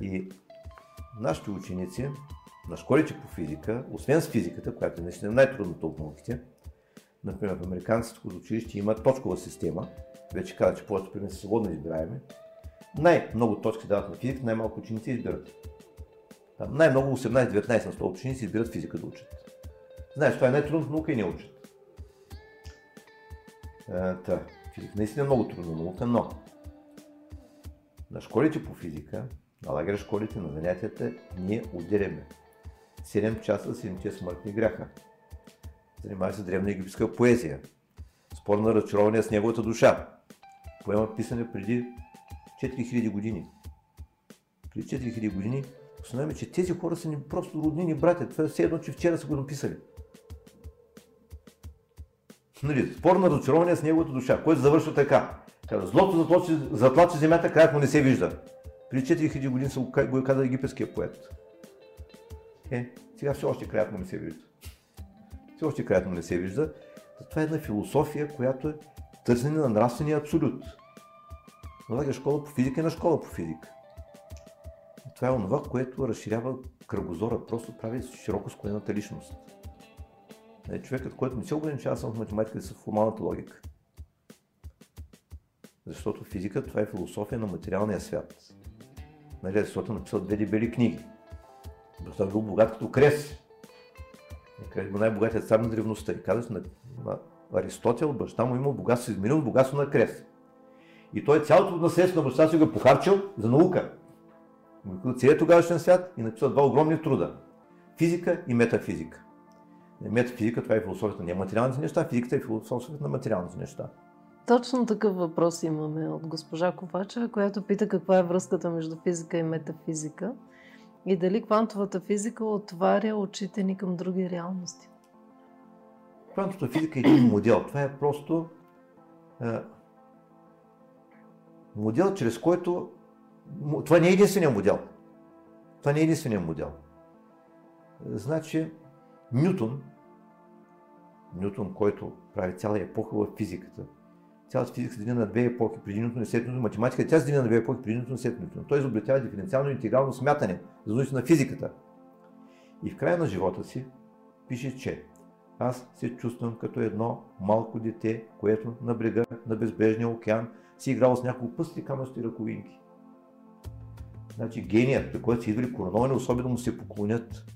[SPEAKER 2] И нашите ученици на школите по физика, освен с физиката, която е наистина най-трудната от науките, например в американските училище има точкова система, вече каза, че повечето примери са свободно избираеми, най-много точки дават на физика, най-малко ученици избират. Там най-много 18-19 на 100 ученици избират физика да учат. Знаеш, това е най-трудната наука и не учат. та, физика наистина е много трудна наука, но на школите по физика, на лагер школите, на занятията, ние отделяме 7 часа 7 смъртни гряха. Занимава се древна египетска поезия. Спор на разочарование с неговата душа. Поема писане преди 4000 години. Преди 4000 години установяваме, че тези хора са ни просто роднини братя. Това е все едно, че вчера са го написали. Нали, спор на разочарование с неговата душа, който завършва така. Казва, злото затлачи, затлачи земята, краят му не се вижда. При 4000 години са го е казал египетския поет. Е, сега все още краят му не се вижда. Все още краят му не се вижда. Това е една философия, която е търсене на нравствения абсолют. Налага школа по физика и на школа по физика. Това е онова, което разширява кръгозора, просто прави широко склонената личност. Е, човекът, който не се ограничава само в математика и с формалната логика. Защото физика това е философия на материалния свят. Нали, е написал две дебели книги. Той е бил богат като Крес. Крес бил най-богатият цар на древността. И казах на, Аристотел, баща му имал богатство, изменил богатство на Крес. И той цялото наследство на баща си го е похарчил за наука. Целият тогавашен свят и написал два огромни труда. Физика и метафизика. Метафизика, това е философията на нематериалните неща, физиката е философията на материалните неща.
[SPEAKER 1] Точно такъв въпрос имаме от госпожа Ковачева, която пита каква е връзката между физика и метафизика и дали квантовата физика отваря очите ни към други реалности.
[SPEAKER 2] Квантовата физика е един модел. Това е просто е, модел, чрез който... Това не е единствения модел. Това не е единствения модел. Значи, Нютон, Нютон, който прави цяла епоха в физиката, цялата физика се на две епохи, преди Нютон и след Нютон, математика, тя се на две епохи, преди Нютон и след Нютон. Той изобретява диференциално и интегрално смятане, за на физиката. И в края на живота си пише, че аз се чувствам като едно малко дете, което на брега на безбрежния океан си играл с няколко пъстри камъчни ръковинки. Значи геният, при който са идвали короновани особено му се поклонят.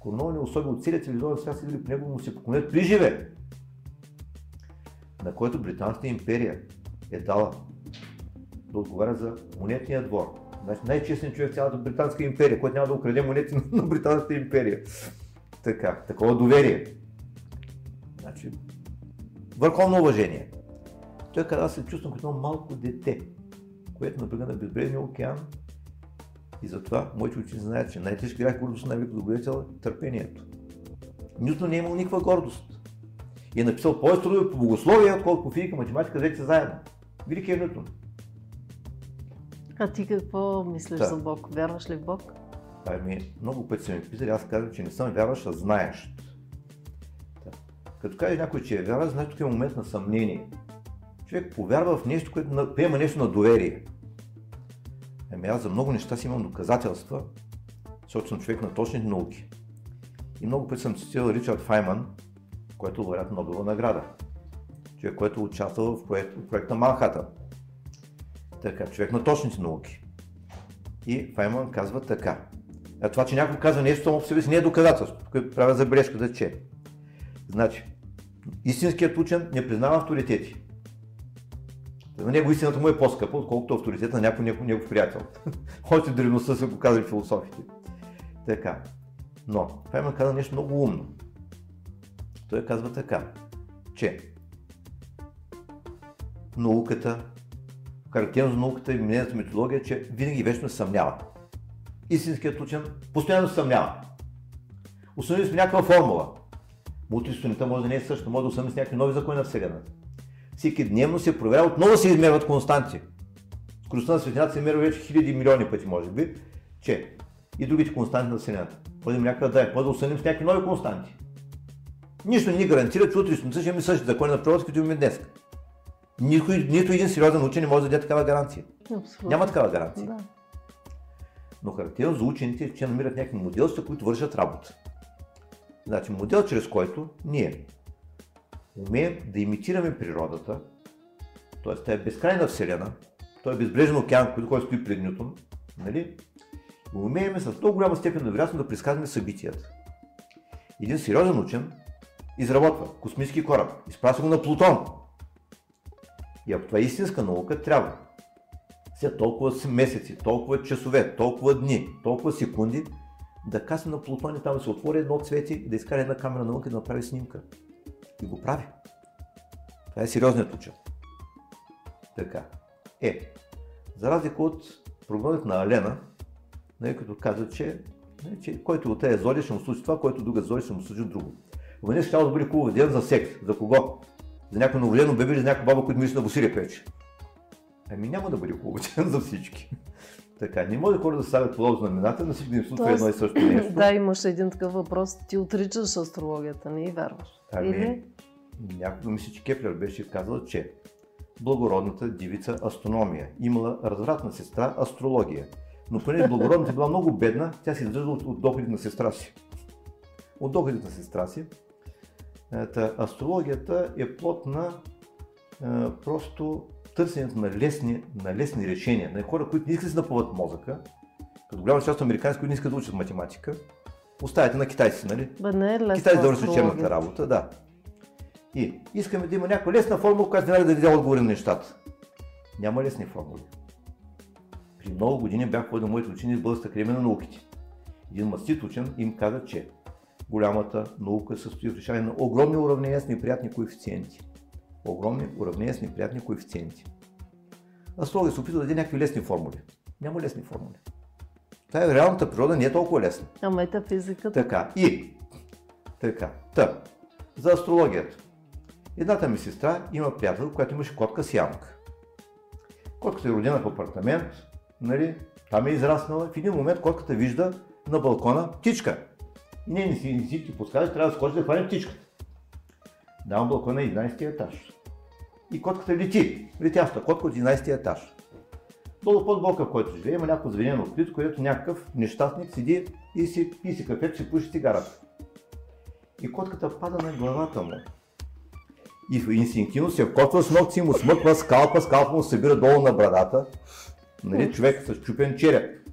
[SPEAKER 2] Короновани особи от целият телевизионен свят са идвали при него му се поклонят при живе. на който Британската империя е дала да отговаря за монетния двор. Значи най-честен човек в цялата Британска империя, който няма да украде монети на Британската империя. Така, такова доверие. Значи, върховно уважение. Той каза, се чувствам като едно малко дете, което например на безбрежния океан и затова моите учени знаят, че най-тежки грях гордост на великото добродетел е търпението. Нютон не е имал никаква гордост. И е написал повече трудове по богословие, отколкото по физика, математика, двете заедно. Великият Нютон.
[SPEAKER 1] А ти какво мислиш да. за Бог? Вярваш ли в Бог?
[SPEAKER 2] Ами, много пъти са ми питали, аз казвам, че не съм вярващ, а знаеш. Да. Като кажеш някой, че е вярващ, значи тук е момент на съмнение. Човек повярва в нещо, което приема нещо на доверие. Ами аз за много неща си имам доказателства, защото съм човек на точни науки. И много пъти съм цитирал Ричард Файман, който е лауреат Нобелова награда. Човек, който е участвал в, проект, в проекта Манхата. Така, човек на точните науки. И Файман казва така. А това, че някой казва нещо само по себе си, не е доказателство. Тук правя забележка да че. Значи, истинският учен не признава авторитети. За него истината му е по-скъпа, отколкото авторитета на някой негов, негов приятел. (laughs) Още древността са го казали философите. Така. Но Файман каза нещо много умно. Той казва така, че науката, характерно за науката и мнението методология, че винаги вечно се съмнява. Истинският учен постоянно се съмнява. Установили сме някаква формула. Мултистонитета може да не е същата, може да установим с някакви нови закони на Вселената. Всеки дневно се проверява, отново се измерват константи. Скоростта на светлината се мерва вече хиляди милиони пъти, може би, че и другите константи на Вселената. Да някакъв да е, да установим с някакви нови константи. Нищо не ни гарантира, че утре ще имаме същите закони на природата, които имаме днес. Никой, нито един сериозен учен не може да даде такава гаранция. Абсолютно. Няма такава гаранция. Да. Но характерно за учените е, че намират някакви моделства, които вършат работа. Значи модел, чрез който ние умеем да имитираме природата, т.е. тя е безкрайна вселена, той е безбрежен океан, който стои пред Нютон, нали? умеем с много голяма степен на вероятност да предсказваме събитията. Един сериозен учен изработва космически кораб, изпраща го на Плутон. И ако това е истинска наука, трябва след толкова месеци, толкова часове, толкова дни, толкова секунди, да касне на Плутон и там се отвори едно цвети, да изкара една камера наука и да направи снимка. И го прави. Това е сериозният учен. Така. Е, за разлика от прогнозите на Алена, нали, като каза, че, нали, че който от тези зоди ще му случи това, който друга зоди ще му случи друго. Венец ще да бъде хубав ден за секс. За кого? За някой новолено бебе или за някой баба, който мисли на босирия пече. Ами няма да бъде хубав ден (laughs) за всички. Така, не може хора да ставят подобно знамената, да им случва едно и също нещо. (laughs)
[SPEAKER 1] Да, имаш един такъв въпрос. Ти отричаш астрологията, не и вярваш.
[SPEAKER 2] Ами, Или? Някой мисля, че Кеплер беше казал, че благородната дивица астрономия имала развратна сестра астрология. Но понеже благородната била много бедна, тя се издържа от, от доходите на сестра си. От доходите на сестра си. Та, астрологията е плод на а, просто търсенето на лесни, на лесни решения, на хора, които не искат да си напълват мозъка, като голяма част от американци, които не искат да учат математика, оставяте на китайци, нали?
[SPEAKER 1] Бе, не е лесно
[SPEAKER 2] Китайци да вършат черната работа, да. И искаме да има някаква лесна формула, която веднага да даде отговори на нещата. Няма лесни формули. При много години бях ходил моите учени в Българската академия на науките. Един мастит учен им каза, че голямата наука състои в решаване на огромни уравнения с неприятни коефициенти. Огромни уравнения с неприятни коефициенти. Астрология се опитва да даде някакви лесни формули. Няма лесни формули. Тая реалната природа не е толкова лесна.
[SPEAKER 1] А метафизиката?
[SPEAKER 2] Така. И. Така. Та. За астрологията. Едната ми сестра има приятел, която имаше котка с ямка. Котката е родена в апартамент, нали, там е израснала. В един момент котката вижда на балкона птичка. И не, не си, не си ти подсказваш, трябва да скочи да хване птичката. Давам балкона 11 етаж. И котката лети. Летяща котка от 11 етаж. Долу под блока, в който живее, има някакво звенено открито, където някакъв нещастник седи и си писи кафето, си пуши цигарата. И котката пада на главата му. И инстинктивно се вкотва с ногти, му смъква скалпа, скалпа му събира долу на брадата. Нали, човек с чупен череп.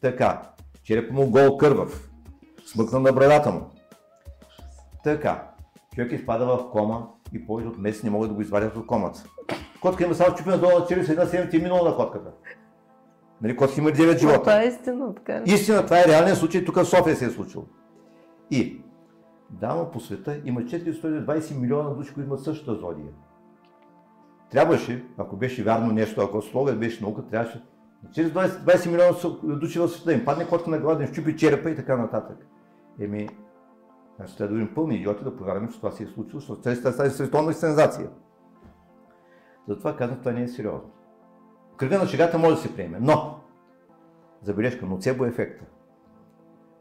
[SPEAKER 2] Така, черепът му гол кървав смъкна на брадата му. Така, човек изпада в кома и повече от месец не могат да го извадят от комата. Котка има само чупена долу на челюст, една седмица е минала на котката. Нали, котка има 9 живота.
[SPEAKER 1] Това е истина, така?
[SPEAKER 2] Истина, това е реалният случай, тук в София се е случило. И, дама по света има 420 милиона души, които имат същата зодия. Трябваше, ако беше вярно нещо, ако слога беше наука, трябваше 420 20 милиона души в света им падне котка на глава, да им щупи черепа и така нататък. Еми, значи трябва да бъдем пълни идиоти да повярваме, че това се е случило, защото това е световна сензация. Затова казвам, това не е сериозно. Кръга на шегата може да се приеме, но, забележка, ноцебо ефекта.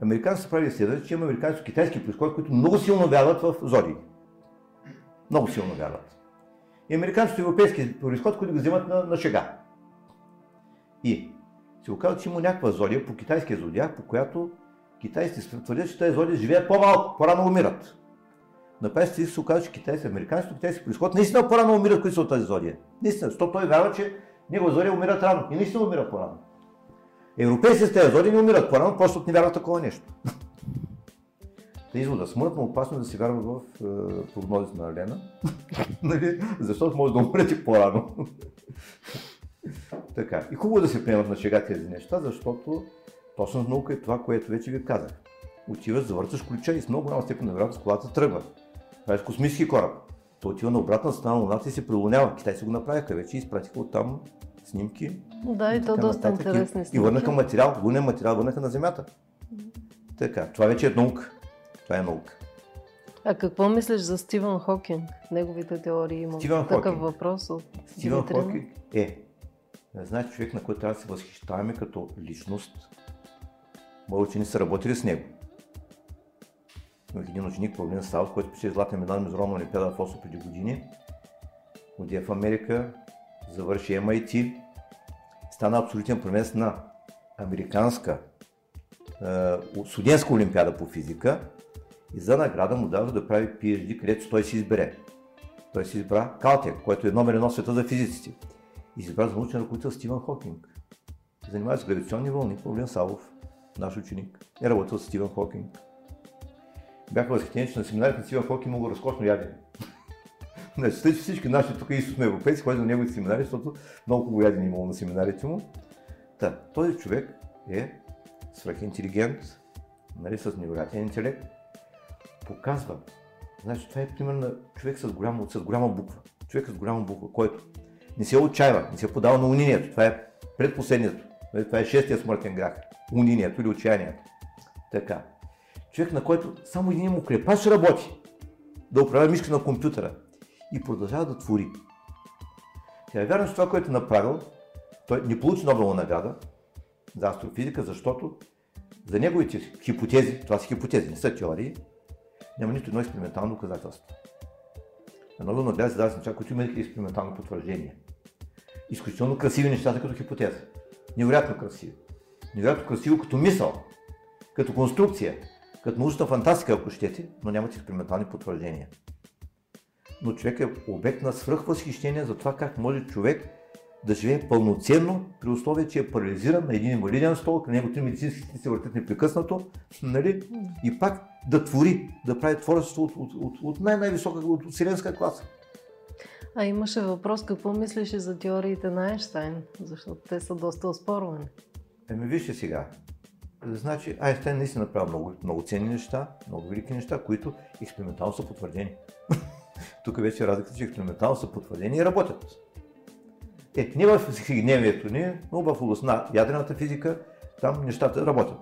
[SPEAKER 2] Американците са правили изследване, че има американско-китайски происход, които много силно вярват в зодии. Много силно вярват. И американците европейски происход, които го вземат на, на шега. И се оказва, че има някаква зодия по китайския зодиак, по която китайците твърдят, че тези зодии живеят по-малко, по-рано умират. На практика се оказва, че китайци, американски, китайски происход, наистина по-рано умират, които са от тази зодия. Наистина, защото той вярва, че негова зодия умират рано. И наистина умира по-рано. Европейците с тези зодии не умират по-рано, просто не вярват такова нещо. (laughs) Та извода, смъртно опасно е да се вярва в е, прогнозите на Лена, (laughs) нали? защото може да умрете по-рано. (laughs) така. И хубаво да се приемат на шега тези неща, защото точно наука е това, което вече ви казах. Отиваш, завърташ ключа и с много голяма степен на вероятност колата тръгва. Това е космически кораб. Той отива на обратна страна на Луната и се прилунява. Китайци го направиха вече и изпратиха оттам снимки.
[SPEAKER 1] Да, и то доста нататък. интересни
[SPEAKER 2] снимки. И върнаха материал, лунен материал върнаха на Земята. Така, това вече е наука. Това е наука.
[SPEAKER 1] А какво мислиш за Стивън Хокинг? Неговите теории има Стивън такъв Хокинг. въпрос от
[SPEAKER 2] Стивън Хокинг е, значи човек, на който трябва да се възхищаваме като личност. Мои учени са работили с него. Имах един ученик, Павлин Саус, който пише златна медал на Международна олимпиада в Осо преди години. Отиде в Америка, завърши MIT, стана абсолютен премес на американска е, студентска олимпиада по физика и за награда му дадох да прави PhD, където той си избере. Той си избра Калтек, който е номер едно света за физиците. И избра за научен ръководител Стивен Хокинг. Занимава с гравитационни вълни, Павлин Савов, наш ученик, е работил с Стивен Хокинг. Бяха възхитени, че на семинарите на Стивен Хокинг много разкошно ядене. (laughs) Значи, че всички наши тук източно европейци ходят на неговите семинари, защото много хубаво ядене имало на семинарите му. Та, този човек е свръхинтелигент, нали, с невероятен интелект, показва. Значи, това е пример на човек с голяма, с голяма буква. Човек с голяма буква, който не се отчаива, не се подава на унинието. Това е предпоследнието. Нали, това е шестия смъртен грях. Унинието или отчаянието. Така. Човек, на който само един му крепаш работи да управлява мишка на компютъра и продължава да твори. Е вярно, че това, което е направил, той не получи Нобелова награда за астрофизика, защото за неговите хипотези, това са хипотези, не са теории, няма нито едно експериментално доказателство. На Нобелова награда се дава с неща, които имат експериментално потвърждение. Изключително красиви нещата като хипотеза. Невероятно красиви. Невероятно красиво като мисъл, като конструкция, като научна фантастика, ако щете, но нямат експериментални потвърждения. Но човек е обект на свръхвъзхищение за това как може човек да живее пълноценно, при условие, че е парализиран на един инвалиден стол, към него три медицински се въртят непрекъснато, нали? и пак да твори, да прави творчество от, от, от, от най-най-висока, от, от вселенска класа.
[SPEAKER 1] А имаше въпрос, какво мислиш за теориите на Айнштайн, защото те са доста оспорвани.
[SPEAKER 2] Еми вижте сега, значи Айнштайн наистина направи много, много ценни неща, много велики неща, които експериментално са потвърдени. (laughs) Тук вече разликата, че експериментално са потвърдени и работят. Е, не в всекидневието ни, но в област на ядрената физика, там нещата работят.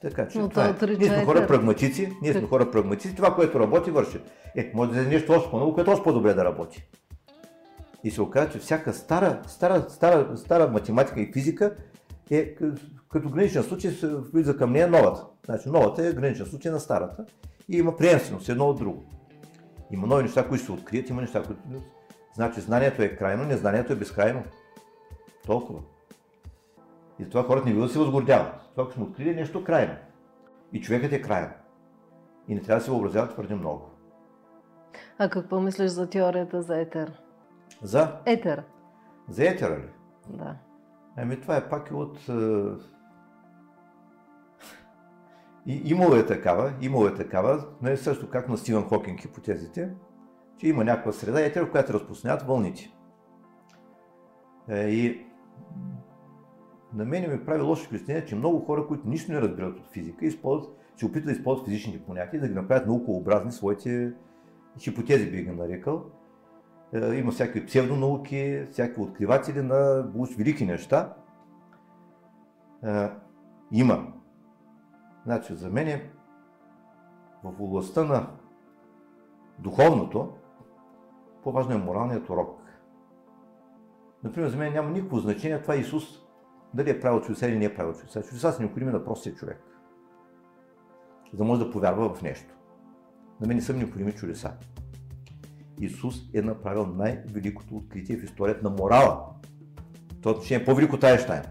[SPEAKER 2] Така че но това е. Ние сме хора прагматици, ние сме хора прагматици, това, което работи, върши. Е, може да е нещо още по-ново, което още по-добре да работи. И се оказа, че всяка стара, стара, стара, стара математика и физика е като граничен случай влиза към нея новата. Значи новата е граничен случай на старата и има приемственост едно от друго. Има нови неща, които се открият, има неща, които Значи знанието е крайно, незнанието е безкрайно. Толкова. И това хората не бива да се възгордяват. Това, ако сме открили нещо крайно. И човекът е крайен. И не трябва да се въобразява твърде много.
[SPEAKER 1] А какво мислиш за теорията за етер?
[SPEAKER 2] За?
[SPEAKER 1] Етер.
[SPEAKER 2] За етера ли?
[SPEAKER 1] Да.
[SPEAKER 2] Ами това е пак от... Е... И, имало е такава, имало е такава, е също как на Стивен Хокинг хипотезите, че има някаква среда етер, в която разпространяват вълните. Е, и на мен ми прави лошо впечатление, че много хора, които нищо не разбират от физика, използват, се опитват да използват физичните понятия, да ги направят наукообразни своите хипотези, би ги нарекал. Е, има всякакви псевдонауки, всякакви откриватели на велики неща. Е, има. Значи, за мен е в областта на духовното, по-важно е моралният урок. Например, за мен няма никакво значение това Исус дали е правил чудеса или не е правил чудеса. Чудеса са необходими на простия човек, за да може да повярва в нещо. На мен не са необходими чудеса. Исус е направил най-великото откритие в историята на морала. Това отношение е по-велико от Айнштайн.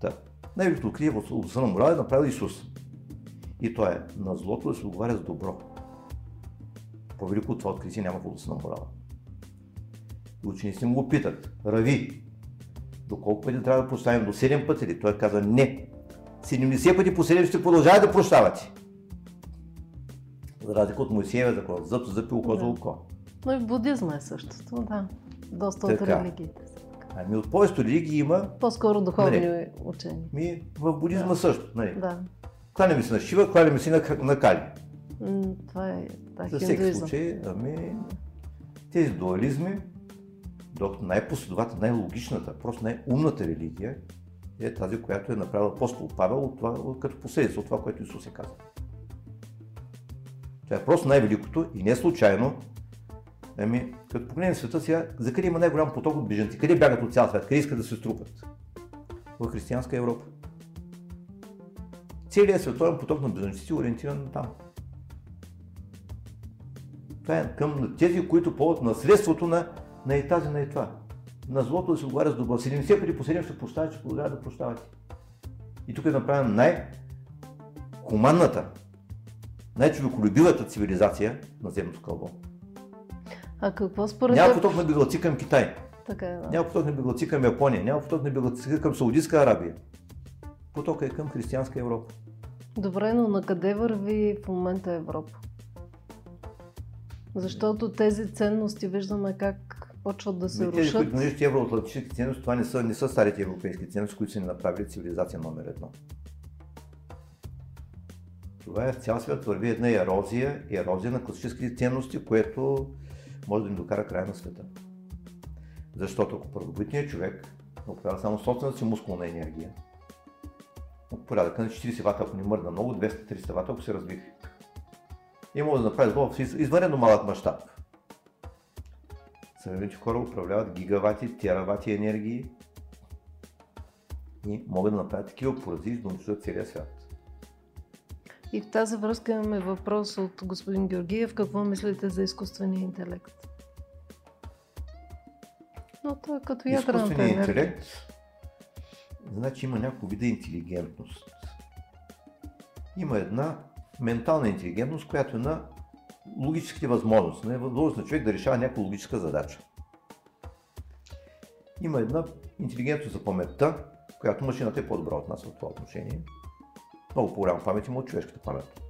[SPEAKER 2] Да. Най-великото откритие в областта на морала е направил Исус. И то е на злото да се отговаря с добро. По-велико от това откритие няма в областта на морала. И учениците му го питат, Рави, доколко пъти трябва да прощаваме? До 7 пъти ли? Той каза не. 70 пъти по 7 ще продължава да прощавате. За разлика от Моисеева закон, зъб за око за око.
[SPEAKER 1] Но и в будизма е същото, да. Доста от религиите.
[SPEAKER 2] Ами от повечето религии има...
[SPEAKER 1] По-скоро духовни нали, учения.
[SPEAKER 2] Ми, в будизма да. също. Нали.
[SPEAKER 1] Да.
[SPEAKER 2] Кланяме се на Шива, кланяме се на, на Кали.
[SPEAKER 1] М, това е да,
[SPEAKER 2] За всеки случай, ами, тези дуализми, докато най-последователна, най-логичната, просто най-умната религия е тази, която е направила апостол Павел от това, като последица от това, което Исус е казал. Това е просто най-великото и не случайно. Ами, като погледнем света сега, за къде има най-голям поток от бежанци? Къде бягат от цял свят? Къде искат да се струпат? В християнска Европа. Целият световен поток на бежанците е ориентиран там. Това е към тези, които ползват наследството на, на и тази, на и това. На злото да се отговаря с добро. 70 пъти по 7 ще прощават, ще да прощавате. И тук е направена най-хуманната най-човеколюбивата цивилизация на земното кълбо.
[SPEAKER 1] А какво според
[SPEAKER 2] Няма поток на беглаци към Китай.
[SPEAKER 1] Така е, да.
[SPEAKER 2] Няма поток на беглаци към Япония. Няма поток на беглаци към Саудитска Арабия. Потокът е към християнска Европа.
[SPEAKER 1] Добре, но на къде върви в момента Европа? Защото тези ценности виждаме как почват да се
[SPEAKER 2] тези,
[SPEAKER 1] рушат.
[SPEAKER 2] Тези, които наричат евроатлантически ценности, това не са, не са старите европейски ценности, които са ни направили цивилизация номер едно. Това е в цял свят върви една ерозия, ерозия на класическите ценности, което може да ни докара края на света. Защото ако първобитният човек управлява само собствената си мускулна енергия, от порядъка на 40 вата, ако ни мърда много, 200-300 вата, ако се разбих. И може да направи в извънредно малък мащаб. Съвременните хора управляват гигавати, теравати енергии и могат да направят такива порази, да унищожат целия свят.
[SPEAKER 1] И в тази връзка имаме въпрос от господин Георгиев. Какво мислите за изкуствения интелект? Но това е като ядрената
[SPEAKER 2] Изкуственият интелект, значи има няколко вида интелигентност. Има една ментална интелигентност, която е на логическите възможности. Не е възможност на човек да решава някаква логическа задача. Има една интелигентност за паметта, която машината е по-добра от нас в това отношение много по-голяма памет има от човешката памет.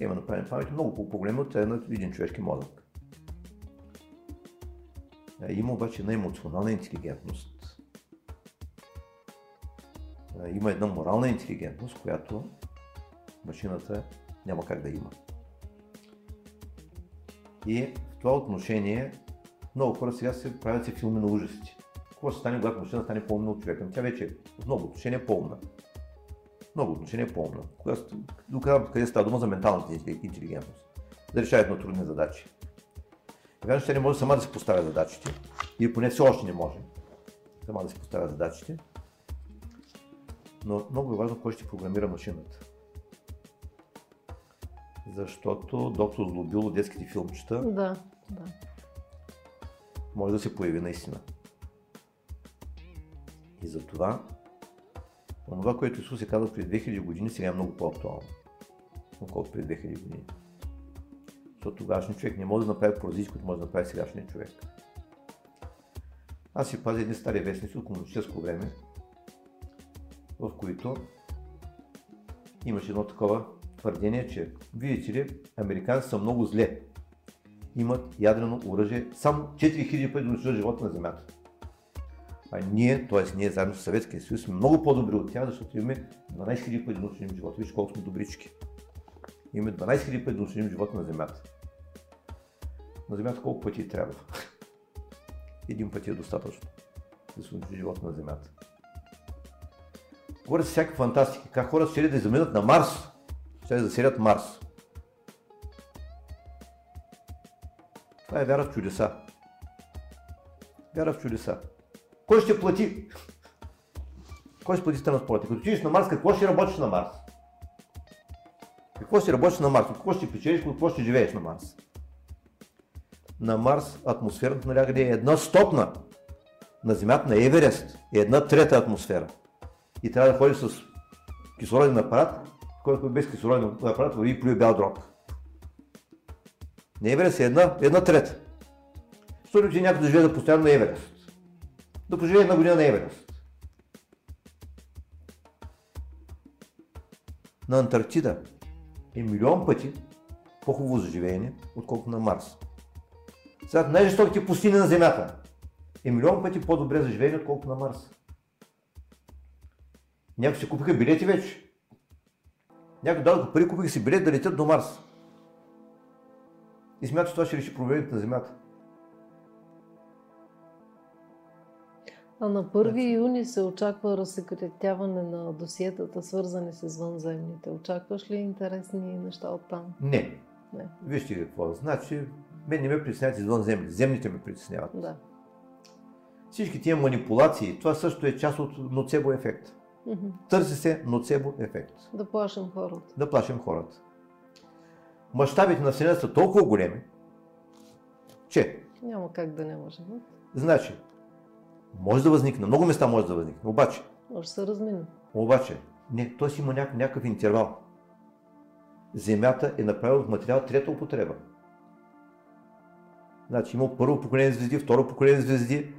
[SPEAKER 2] Има направени памет много по-големи от един човешки мозък. Е, има обаче една емоционална интелигентност. Е, има една морална интелигентност, която машината няма как да има. И в това отношение много хора сега се правят се филми на ужасите. Какво ще стане, когато машина стане по-умна от човека? Тя вече в много отношения е по-умна много отношения по-умна. Когато, къде става дума за менталната интелигентност, за решаването на трудни задачи. Вярно, ще не може сама да се поставя задачите, или поне все още не може сама да се поставя задачите, но много е важно кой ще програмира машината. Защото доктор Злобил от детските филмчета
[SPEAKER 1] да, да.
[SPEAKER 2] може да се появи наистина. И затова това, което Исус е казал преди 2000 години, сега е много по-актуално, отколкото преди 2000 години. Защото тогашният човек не може да направи поразици, които може да направи сегашният човек. Аз си пазя едни стари вестници от комунистическо време, в които имаше едно такова твърдение, че видите ли, американците са много зле. имат ядрено оръжие, само 4000 пъти унищожат живота на Земята. А ние, т.е. ние заедно с Съветския съюз, сме много по-добри от тях, защото имаме 12 000 пъти да унищожим живота. Виж колко сме добрички. Имаме 12 000 пъти да унищожим живота на Земята. На Земята колко пъти трябва? (laughs) Един път е достатъчно да се унищожи живота на Земята. Говорят всяка фантастика. Как хората ще да заминат на Марс, ще да заселят Марс. Това е вяра в чудеса. Вяра в чудеса. Кой ще плати? Кой ще плати транспорта? Като отидеш на Марс, какво ще работиш на Марс? Какво ще работиш на Марс? Какво ще печелиш? Какво ще живееш на Марс? На Марс атмосферата налягане е една стотна. На Земята на Еверест е една трета атмосфера. И трябва да ходиш с кислороден апарат, който без кислороден апарат върви плюе бял дроб. На Еверест е една, една трета. Що че някой да живее да постоянно на Еверест? Да поживее една година на Еверест. На Антарктида е милион пъти по-хубаво за живеене, отколкото на Марс. Сега най-жестоките пустини на Земята е милион пъти по-добре за живеене, отколкото на Марс. Някои си купиха билети вече. Някои дадоха пари, купиха си билет да летят до Марс. И смятат, че това ще реши проблемите на Земята.
[SPEAKER 1] А на 1 юни се очаква разсекретяване на досиетата, свързани с извънземните. Очакваш ли интересни неща от там?
[SPEAKER 2] Не. не. Вижте какво. Значи, мен не ме притесняват извънземните. Земните ме притесняват.
[SPEAKER 1] Да.
[SPEAKER 2] Всички тия манипулации, това също е част от ноцебо ефект. Mm-hmm. Търси се ноцебо ефект.
[SPEAKER 1] Да плашим хората.
[SPEAKER 2] Да плашим хората. Мащабите на Вселената са толкова големи, че...
[SPEAKER 1] Няма как да няма живот.
[SPEAKER 2] Значи, може да възникне, много места може да възникне, обаче...
[SPEAKER 1] Може да се размине.
[SPEAKER 2] Обаче, не, той си има някакъв, някакъв интервал. Земята е направила от материал трета употреба. Значи има първо поколение звезди, второ поколение звезди.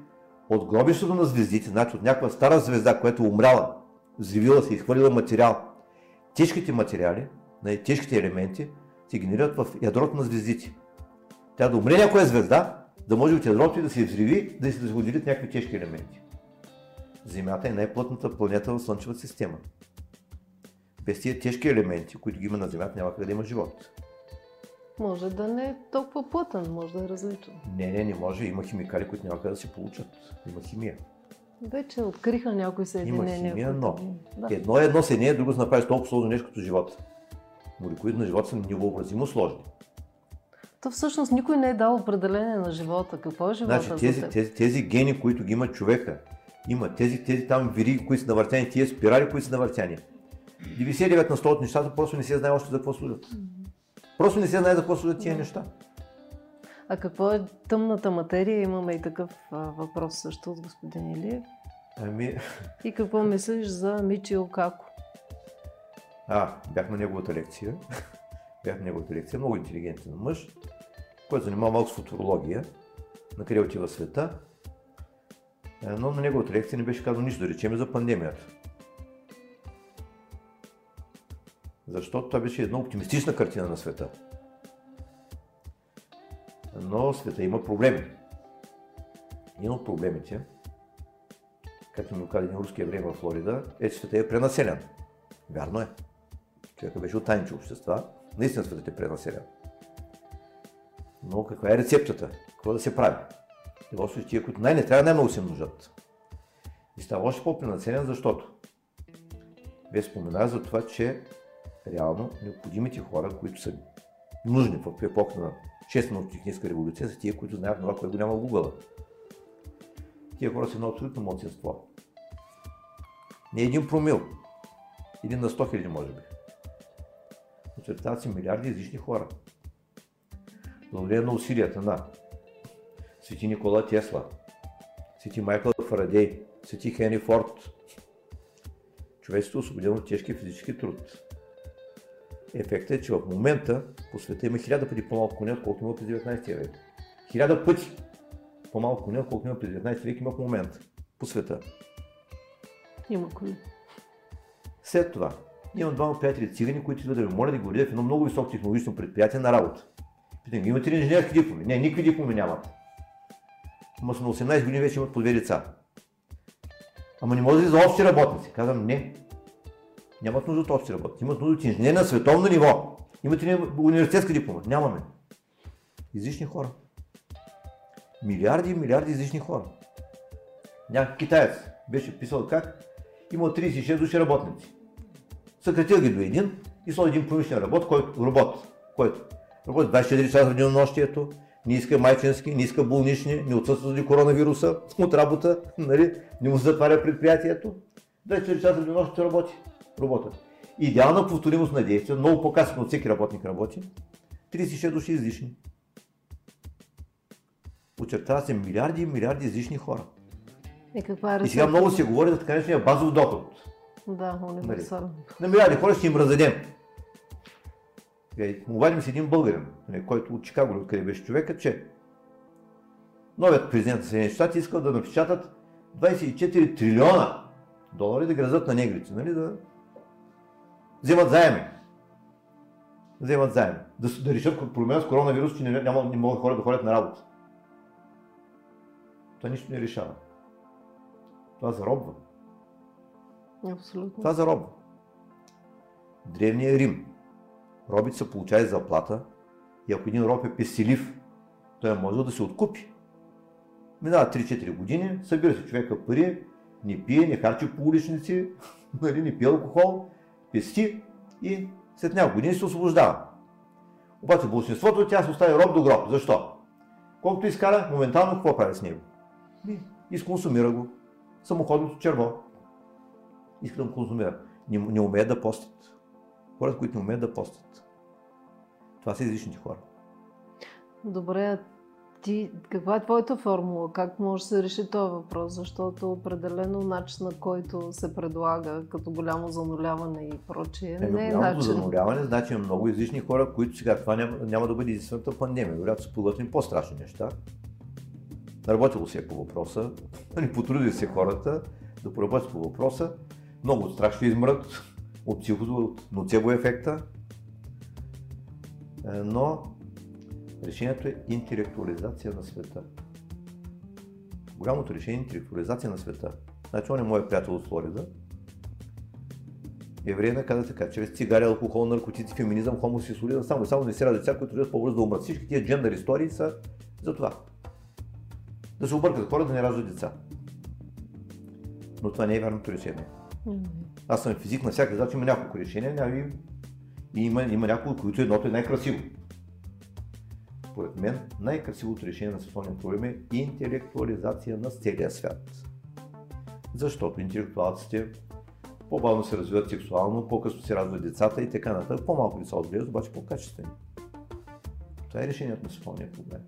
[SPEAKER 2] От гробището на звездите, значи от някаква стара звезда, която е умряла, взривила се, изхвърлила материал. Тежките материали, тежките елементи, се генерират в ядрото на звездите. Тя да умре някоя звезда, да може от ядрото и да се взриви, да се отделят някакви тежки елементи. Земята е най-плътната планета в Слънчевата система. Без тия тежки елементи, които ги има на Земята, няма къде да има живот.
[SPEAKER 1] Може да не е толкова плътен, може да е различен.
[SPEAKER 2] Не, не, не може. Има химикали, които няма къде да се получат. Има химия.
[SPEAKER 1] Вече откриха някои съединения.
[SPEAKER 2] Има химия, но да. едно е едно съединение, друго се направиш толкова сложно нещо като живота. Молекулите на живота са невъобразимо сложни.
[SPEAKER 1] То всъщност никой не е дал определение на живота. Какво е живота?
[SPEAKER 2] Значи, тези, тези, тези гени, които ги има човека, има тези, тези там вири, които са навъртяни, тези спирали, които са навъртяни. 99 на 100 от нещата просто не се знае още за какво служат. Просто не се знае за какво служат тия неща.
[SPEAKER 1] А какво е тъмната материя? Имаме и такъв а, въпрос също от господин Илиев.
[SPEAKER 2] Ами...
[SPEAKER 1] И какво мислиш за Мичио Како?
[SPEAKER 2] А, бях на неговата лекция. Бях на неговата лекция. Много интелигентен мъж, който занимава малко с футурология. На къде отива света. Е, но на неговата лекция не беше казано нищо, да речем, за пандемията. Защото това беше една оптимистична картина на света. Но света има проблеми. Един от проблемите, както ми каза един руски еврей в Флорида, е, че света е пренаселен. Вярно е. Човека беше от тайничи общества. Наистина светът е пренаселен. Но каква е рецептата? Какво да се прави? Те са тия, които най-не трябва най-много се множат. И става още по-пренаселен, защото без спомена за това, че реално необходимите хора, които са нужни в епоха на 6 техническа революция, са тия, които знаят това, което го няма в Google. Тия хора са едно абсолютно младсинство. Не един промил. Един на 100 хиляди, може би. Очертават се милиарди излишни хора. Благодарение на усилията на Свети Никола Тесла, Свети Майкъл Фарадей, Свети Хенри Форд. Човечеството е освободено от тежки физически труд. Ефектът е, че в момента по света има хиляда пъти по-малко коня, отколкото има през 19 век. Хиляда пъти по-малко коня, отколкото има през 19 век има в момента по света.
[SPEAKER 1] Има коли.
[SPEAKER 2] След това, имам двама приятели цигани, които идват да ми моля да го видя в едно много високо технологично предприятие на работа. Питам, имате ли инженерски дипломи? Не, никакви дипломи нямат. Ама са на 18 години вече имат по две деца. Ама не може ли за общи работници? Казвам, не. Нямат нужда от общи работници. Имат нужда от инженер на световно ниво. Имате ли университетска диплома? Нямаме. Излишни хора. Милиарди и милиарди излишни хора. Някакъв китаец беше писал как има 36 души работници. Съкратил ги до един и сложи един промишлен работ, който, робот, който работи 24 часа в денонощието, не иска майчински, не иска болнични, не отсъства заради коронавируса (laughs) от работа, нали? не му затваря предприятието. 24 часа в денонощието работи робота. Идеална повторимост на действия, много по-касно от всеки работник работи, 36 души излишни. Очертава се милиарди и милиарди излишни хора.
[SPEAKER 1] И, каква е
[SPEAKER 2] и сега много се говори за така наречения базов доход.
[SPEAKER 1] Да, универсално.
[SPEAKER 2] Нали? На милиарди хора ще им раздадем. Му обадим с един българин, нали, който от Чикаго, откъде беше човека, че новият президент на Съединените щати искал да напечатат 24 трилиона долари да грозят на негрите, нали, да вземат заеми. Вземат заеми. Да, да решат проблема с коронавирус, че не, няма, не могат хора да ходят на работа. Това нищо не решава. Това заробва.
[SPEAKER 1] Абсолютно.
[SPEAKER 2] Това заробва. Древния Рим. Робите са получали заплата и ако един роб е песелив, той е можел да се откупи. Минава 3-4 години, събира се човека пари, не пие, не харчи по уличници, (laughs) нали, не пие алкохол, пести и след няколко години се освобождава. Обаче большинството тя се остави роб до гроб. Защо? Колкото изкара, моментално какво прави с него? Изконсумира го. Самоходното черво. Го консумира. Не, не умеят да постят. Хората, които не умеят да постят. Това са излишните хора.
[SPEAKER 1] Добре, ти, каква е твоята формула? Как може да се реши този въпрос? Защото определено начин, на който се предлага като голямо зануляване и прочие,
[SPEAKER 2] е, не е начин. зануляване значи има много излишни хора, които сега това няма, няма да бъде единствената пандемия. Вероятно са подготвени по-страшни неща. Работило се е по въпроса, нали, потрудили се хората да поработят по въпроса. Много от страх ще измрат от ноцебо ефекта. Е, но решението е интелектуализация на света. Голямото решение е интелектуализация на света. Значи он е моят приятел от Флорида. Евреина каза така, чрез цигари, алкохол, наркотици, феминизъм, хомосексуализъм, само и само не се деца, които родят по-бързо да умрат. Всички тия джендър истории са за това. Да се объркат хора да не раждат деца. Но това не е вярното решение. Аз съм физик, на всяка задача има няколко решения няма и, и има, има няколко, които едното е най-красиво. Според мен най-красивото решение на световния проблем е интелектуализация на целия свят. Защото интелектуалците по-бавно се развиват сексуално, по-късно се развиват децата и така нататък. По-малко деца отглеждат, обаче по-качествени. Това е решението на световния проблем.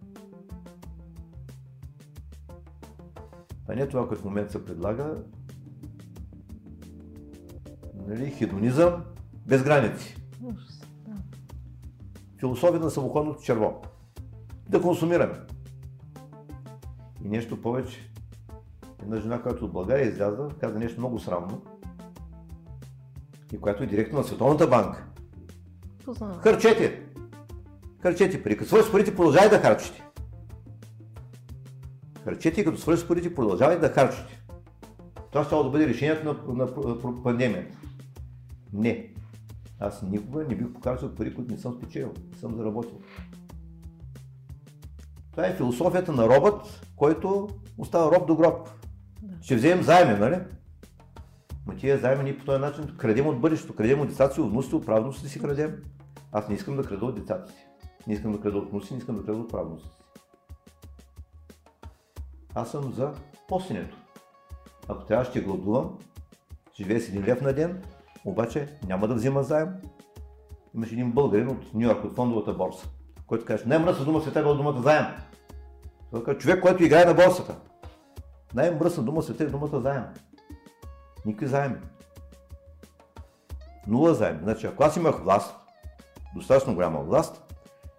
[SPEAKER 2] А не това, което в момента се предлага, нали, хедонизъм без граници. Философия на самоходното черво. Да консумираме. И нещо повече. Една жена, която от България изляза, каза нещо много срамно. И която е директно на Световната банка.
[SPEAKER 1] Познава.
[SPEAKER 2] Харчете! Харчете пари. Като парите, продължавай да харчите. Харчете и като свършите парите, продължавай да харчите. Това ще да бъде решението на, на, на пандемията. Не. Аз никога не бих показал пари, които не съм спечелил, не съм заработил. Това е философията на робът, който остава роб до гроб. Да. Ще вземем заеми, нали? Но тия заеми ние по този начин крадем от бъдещето, крадем от децата си, от внуците, от правностите си крадем. Аз не искам да крада от децата си. Не искам да крада от внуци, не искам да крада от правностите си. Аз съм за постенето. Ако трябва ще гладувам, живея с един лев на ден, обаче няма да взима заем. Имаше един българин от Нью Йорк, от фондовата борса, който каже, най-мръсна дума света е думата заем. Това е човек, който играе на борсата. Най-мръсна дума света е думата заем. Никакви заеми. Нула заем. Значи, ако аз имах власт, достатъчно голяма власт,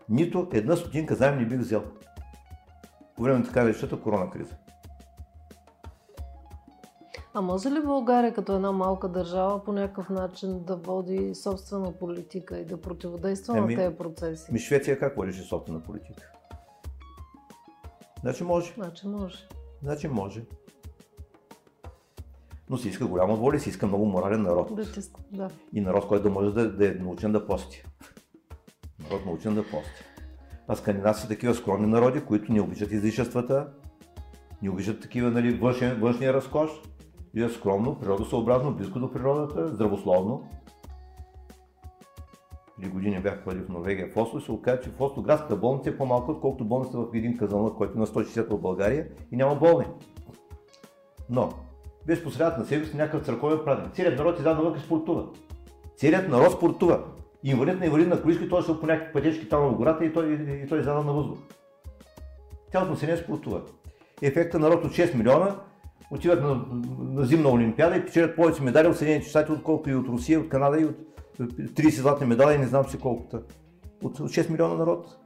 [SPEAKER 2] нито една стотинка заем не бих взел. По време на така наречената корона криза.
[SPEAKER 1] А може ли България като една малка държава по някакъв начин да води собствена политика и да противодейства
[SPEAKER 2] Еми,
[SPEAKER 1] на тези процеси?
[SPEAKER 2] Ми Швеция как водеше собствена политика? Значи може.
[SPEAKER 1] Значи може.
[SPEAKER 2] Значи може. Но се иска голяма воля и се иска много морален народ.
[SPEAKER 1] Притиск, да.
[SPEAKER 2] И народ, който да може да, да е научен да пости. Народ научен да пости. А скандинавци са такива скромни народи, които не обичат излишествата, не обичат такива нали, външен, външния разкош, и е скромно, природосъобразно, близко до природата, здравословно. Преди години бях ходил в Норвегия в Осло и се оказа, че в Осло градската болница е по-малко, отколкото болница в един казанлък, който е на 160 в България и няма болни. Но, без посредата на себе си някакъв църковен празник. Целият народ изляза навън и спортува. Целият народ спортува. Инвалид на инвалид на колички, той ще по някакви пътечки там в гората и той, и той изляза на въздух. Цялото население спортува. Ефекта народ от 6 милиона отиват на, на зимна олимпиада и печелят повече медали от Съединените щати, отколкото и от Русия, от Канада и от 30 златни медали и не знам си колкото. От 6 милиона народ.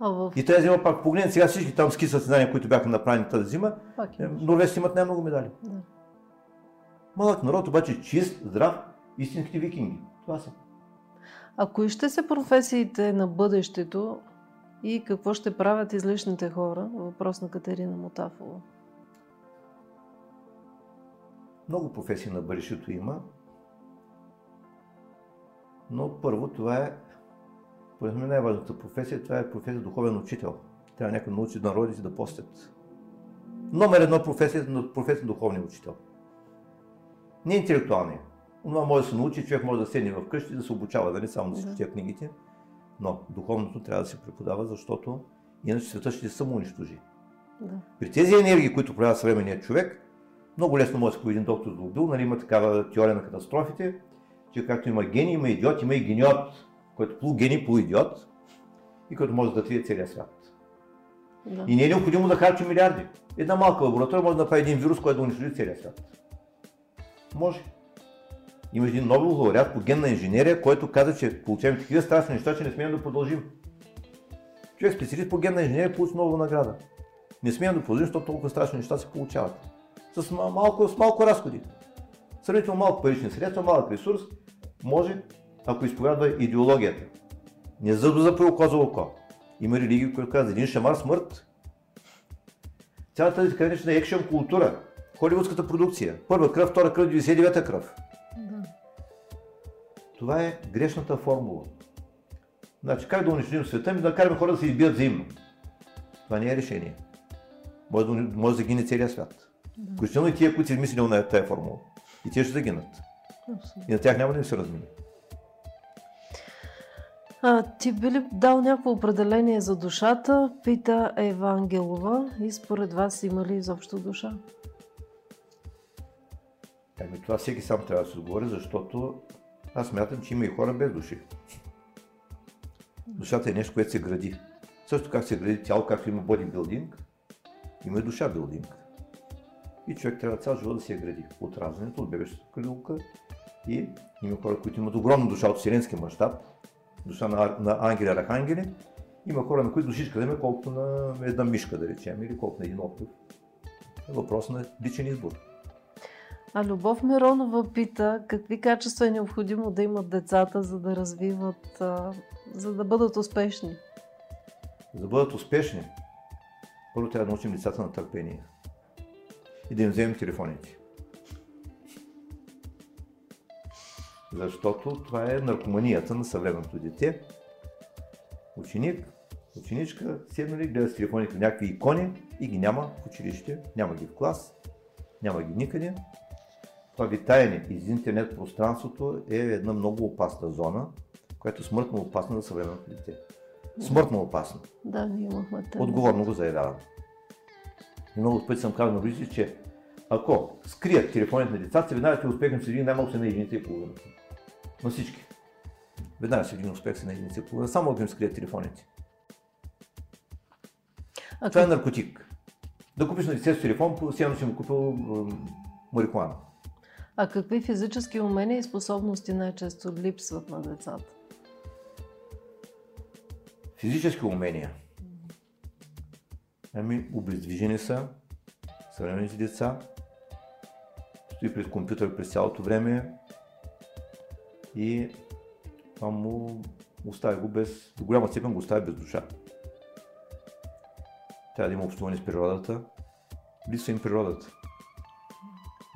[SPEAKER 1] А в...
[SPEAKER 2] И тази зима пак погледнете сега всички там ски състезания, които бяха направени тази зима, е, норвежците имат най-много медали.
[SPEAKER 1] Да.
[SPEAKER 2] Малък народ, обаче чист, здрав, истинските викинги. Това са.
[SPEAKER 1] А кои ще са професиите на бъдещето и какво ще правят излишните хора? Въпрос на Катерина Мотафова.
[SPEAKER 2] Много професии на бъдещето има. Но първо това е, според мен най-важната професия, това е професия духовен учител. Трябва някой да научи народите да постят. Номер едно професия е професия духовния учител. Не интелектуалния. Това може да се научи, човек може да седне вкъщи да се обучава, да не само да си
[SPEAKER 1] Да.
[SPEAKER 2] четя книгите, но духовното трябва да се преподава, защото иначе света ще се самоунищожи.
[SPEAKER 1] Да.
[SPEAKER 2] При тези енергии, които проявява съвременният човек, много лесно може да един доктор Злобил, нали, има такава теория на катастрофите, че както има гений, има идиот, има и гениот, който полугений, полуидиот и който може да трие целия свят.
[SPEAKER 1] Да.
[SPEAKER 2] И не е необходимо да харчи милиарди. Една малка лаборатория може да направи един вирус, който да унищожи целия свят. Може. Има един Нобел лауреат по генна инженерия, който каза, че получаваме такива страшни неща, че не смеем да продължим. Човек специалист по генна инженерия получи нова награда. Не смеем да продължим, защото толкова страшни неща се получават. С ма- малко, с малко разходи. Сравнително малко парични средства, малък ресурс, може, ако изповядва идеологията. Не зъб за око за око. Има религии, които казват един шамар смърт. Цялата тази така наречена екшен култура, холивудската продукция, първа кръв, втора кръв, 99-та кръв.
[SPEAKER 1] Да.
[SPEAKER 2] Това е грешната формула. Значи, как да унищожим света, ми да караме хора да се избият взаимно. Това не е решение. Може да, може да загине целият свят. Включително и тия, които са измислили на тази формула. И те ще загинат.
[SPEAKER 1] Абсолютно.
[SPEAKER 2] И на тях няма да им се размине.
[SPEAKER 1] А, ти би ли дал някакво определение за душата? Пита Ева Ангелова. И според вас има ли изобщо душа?
[SPEAKER 2] Ами това всеки сам трябва да се отговори, защото аз смятам, че има и хора без души. Душата е нещо, което се гради. Също как се гради тяло, както има бодибилдинг, има и душа билдинг. И човек трябва цял живот да се я гради. От раждането, от бебешката калюлка. И има хора, които имат огромна душа от вселенски мащаб, душа на, на ангели, архангели. Има хора, на които душичка да има колкото на една мишка, да речем, или колкото на един отров. Е въпрос на личен избор.
[SPEAKER 1] А Любов Миронова пита какви качества е необходимо да имат децата, за да развиват, за да бъдат успешни.
[SPEAKER 2] За да бъдат успешни, първо трябва да научим децата на търпение. И да им вземем телефоните. Защото това е наркоманията на съвременното дете. Ученик, ученичка, седнали, гледат с телефоните някакви икони и ги няма в училище, няма ги в клас, няма ги никъде. Това витаене из интернет пространството е една много опасна зона, която е смъртно опасна за съвременното дете. Смъртно опасна.
[SPEAKER 1] Да, ние имахме.
[SPEAKER 2] Отговорно го заявявам. И много пъти съм казал на родителите, че ако скрият телефоните на децата, веднага ще успехнем с един най-малко се на единица и половина. На всички. Веднага ще един успех се на единица и половина, само ако им скрият телефоните.
[SPEAKER 1] А
[SPEAKER 2] Това е наркотик. Да купиш на детето телефон, сигурно си му купил марихуана.
[SPEAKER 1] А какви физически умения и способности най-често липсват на децата?
[SPEAKER 2] Физически умения. Ами, обездвижени са съвременните деца. стои пред компютър през цялото време и това му оставя го без, до голяма степен го оставя без душа. Трябва да има общуване с природата. Липсва им природата.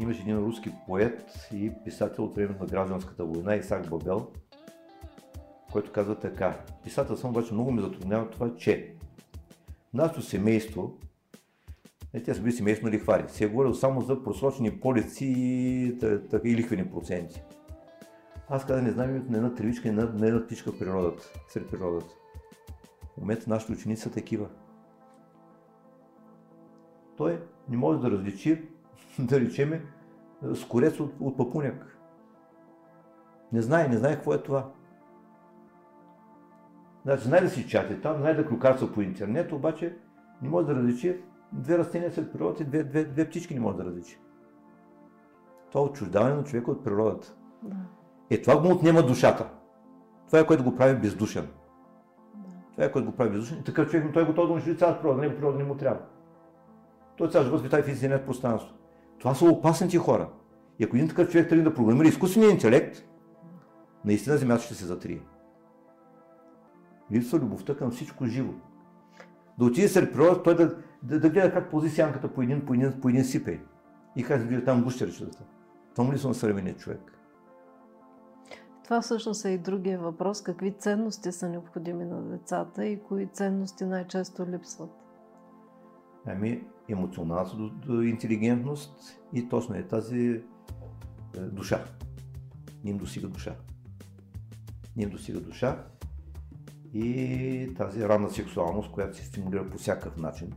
[SPEAKER 2] Имаше един руски поет и писател от времето на гражданската война, Исак Бабел, който казва така. Писател съм, обаче много ме затруднява това, че нашето семейство, не, те са били семейство лихвари, се е говорил само за просрочени полици и, и лихвени проценти. Аз казах, не знам името на една тревичка и на една птичка в природата, сред природата. В момента нашите ученици са такива. Той не може да различи, (laughs) да речеме, скорец от, от папуняк. Не знае, не знае какво е това. Значи, знае да си чати там, знае да клюкарца по интернет, обаче не може да различи две растения след природата и две, две, две птички не може да различи. Това е отчуждаване на човека от природата. Да. Е, това му отнема душата. Това е което го прави бездушен. Да. Това е което го прави бездушен. И такъв човек, той е готов да унищожи цялата природа, него природа не му трябва. Той цял живот витай в интернет пространство. Това са опасните хора. И ако един такъв човек тръгне да програмира изкуствения интелект, наистина земята ще се затрие. Липсва любовта към всичко живо. Да отиде сред природа, той да, да, да гледа как пози сянката по един, по един, по един сипей. И как да гледа там гущерчетата. Това му ли са на съвременния човек?
[SPEAKER 1] Това всъщност е и другия въпрос. Какви ценности са необходими на децата и кои ценности най-често липсват?
[SPEAKER 2] Ами, емоционалната интелигентност и точно е тази е, душа. Не им достига душа. Не им достига душа и тази ранна сексуалност, която се стимулира по всякакъв начин.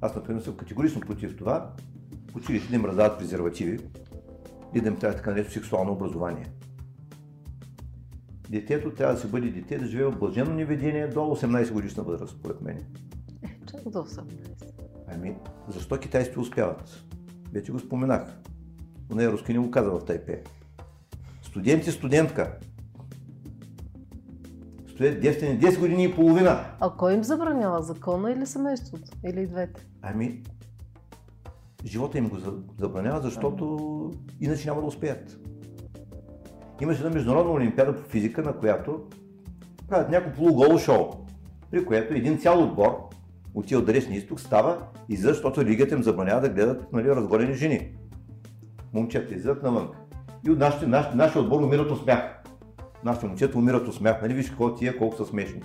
[SPEAKER 2] Аз, например, съм категорично против това училище да им раздават презервативи и да им трябва така наречено сексуално образование. Детето трябва да се бъде дете, да живее в блажено неведение до 18 годишна възраст, според мен.
[SPEAKER 1] Е, (laughs) чак до 18.
[SPEAKER 2] Ами, защо китайците успяват? Вече го споменах. Поне руски не го каза в Тайпе. Студент и студентка. Студент 10, 10 години и половина.
[SPEAKER 1] А кой им забранява? Закона или семейството? Или двете?
[SPEAKER 2] Ами, живота им го забранява, защото иначе няма да успеят. Имаше една международна олимпиада по физика, на която правят някакво полуголо шоу, при което един цял отбор от тия далечния изток става и защото религията им забранява да гледат нали, разгорени жени. Момчета излизат навън. И от нашите, наш, нашия отбор умират от смях. Нашите момчета умират от смях. Нали виж какво тия, колко са смешни.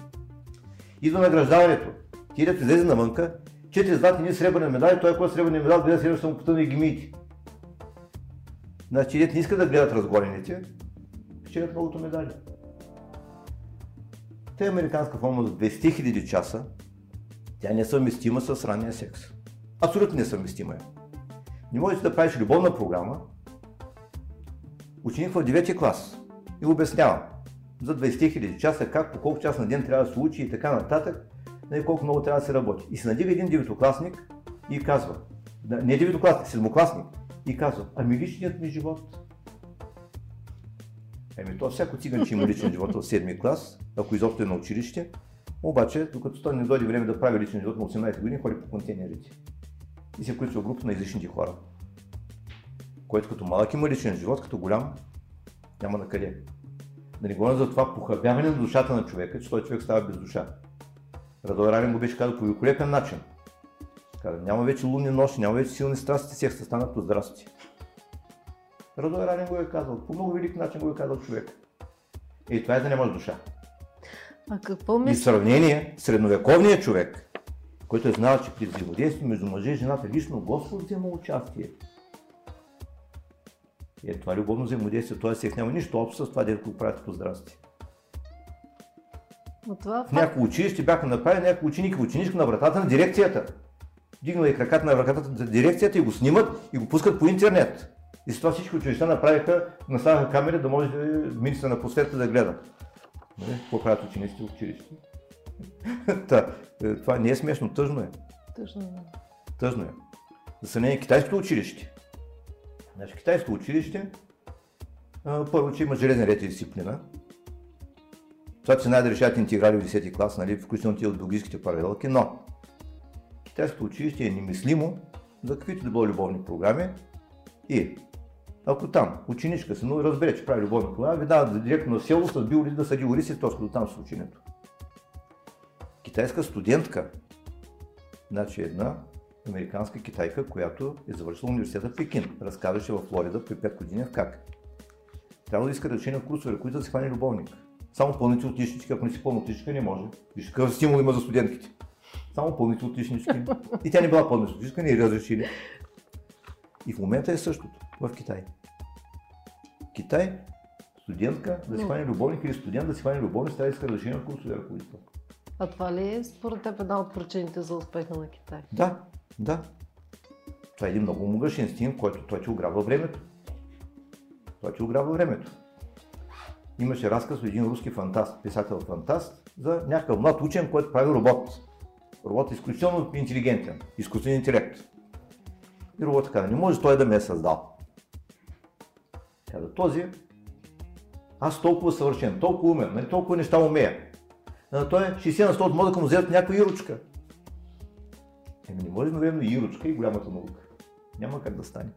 [SPEAKER 2] Идва награждаването. Ти да излезе навънка, четири златни, сребърни медали, той който сребърни медал гледа сребърни само потъна и ги миите. Значи, не искат да гледат разгорените, печелят многото медали. Те американска форма за 200 000 часа тя не е съвместима с ранния секс. Абсолютно несъвместима е. Не можеш да правиш любовна програма, ученик в 9 клас и обяснява за 20 000 часа как, по колко час на ден трябва да се учи и така нататък, не колко много трябва да се работи. И се надига един деветокласник и казва, не деветокласник, седмокласник, и казва, ами личният ми живот. Еми, то всяко циганче има личен живот в 7 клас, ако изобщо е на училище, обаче, докато той не дойде време да прави личен живот на 18 години, ходи по контейнерите. И се включва група на излишните хора. Който като малък има личен живот, като голям няма на къде. Да не говоря за това похабяване на душата на човека, че той човек става без душа. Радой Ранен го беше казал по великолепен начин. Каза, няма вече лунни нощи, няма вече силни страсти, секста станат по здрасти. Радой Ранен го е казал, по много велик начин го е казал човек. И това е да нямаш душа.
[SPEAKER 1] А какво мисля?
[SPEAKER 2] И в сравнение, средновековният човек, който е знал, че при взаимодействие между мъже и жената лично Господ взема участие. И е, това любовно взаимодействие, т.е. секс няма нищо общо с това, дето го правят по здрасти.
[SPEAKER 1] Но това
[SPEAKER 2] в някои училище бяха направили някои ученики, ученичка на вратата на дирекцията. Дигнала и краката на вратата на дирекцията и го снимат и го пускат по интернет. И с това всички училища направиха, наставяха камери да може министра на просвета да гледа. Нали? Какво правят учениците в училище? (laughs) Та, е, това не е смешно, тъжно е.
[SPEAKER 1] Тъжно е.
[SPEAKER 2] Тъжно е. За сравнение китайското училище. Значи, китайското училище, първо, че има железен ред и дисциплина. Това, знаят да решават интеграли в 10 клас, нали, включително тия от биологическите паралелки, но китайското училище е немислимо за каквито да било любовни програми и Ако там ученичка се но разбере, че прави любовна тогава, ви дава директно на село с биоли да съди ориз и точно до там с ученето. Китайска студентка, значи една американска китайка, която е завършила университета Пекин. Разказваше в Флорида при 5 години в как. Трябва да иска да на курсове, които да се хване любовник. Само пълните отличнички, ако не си пълна отличничка, не може. Виж какъв стимул има за студентките. Само пълните отличнички. И тя не била пълна отличничка, не е разрешили. И в момента е същото в Китай. Китай, студентка да си хване любовник или студент да си хване любовник, трябва да иска разрешение от курсове ръководител.
[SPEAKER 1] А това ли е според теб една от причините за успеха на Китай?
[SPEAKER 2] Да, да. Това е един много могъщ инстинкт, който той ти ограбва времето. Той ти ограбва времето. Имаше разказ от един руски фантаст, писател-фантаст, за някакъв млад учен, който прави робот. Робот е изключително интелигентен, изкуствен интелект. И робот каза, не може той да ме е създал. Каза, този, аз толкова съвършен, толкова умен, нали, толкова неща умея. А той е 60 на 100 от мозъка му вземат някаква ирочка. Еми не може едновременно и ирочка и голямата наука. Няма как да стане.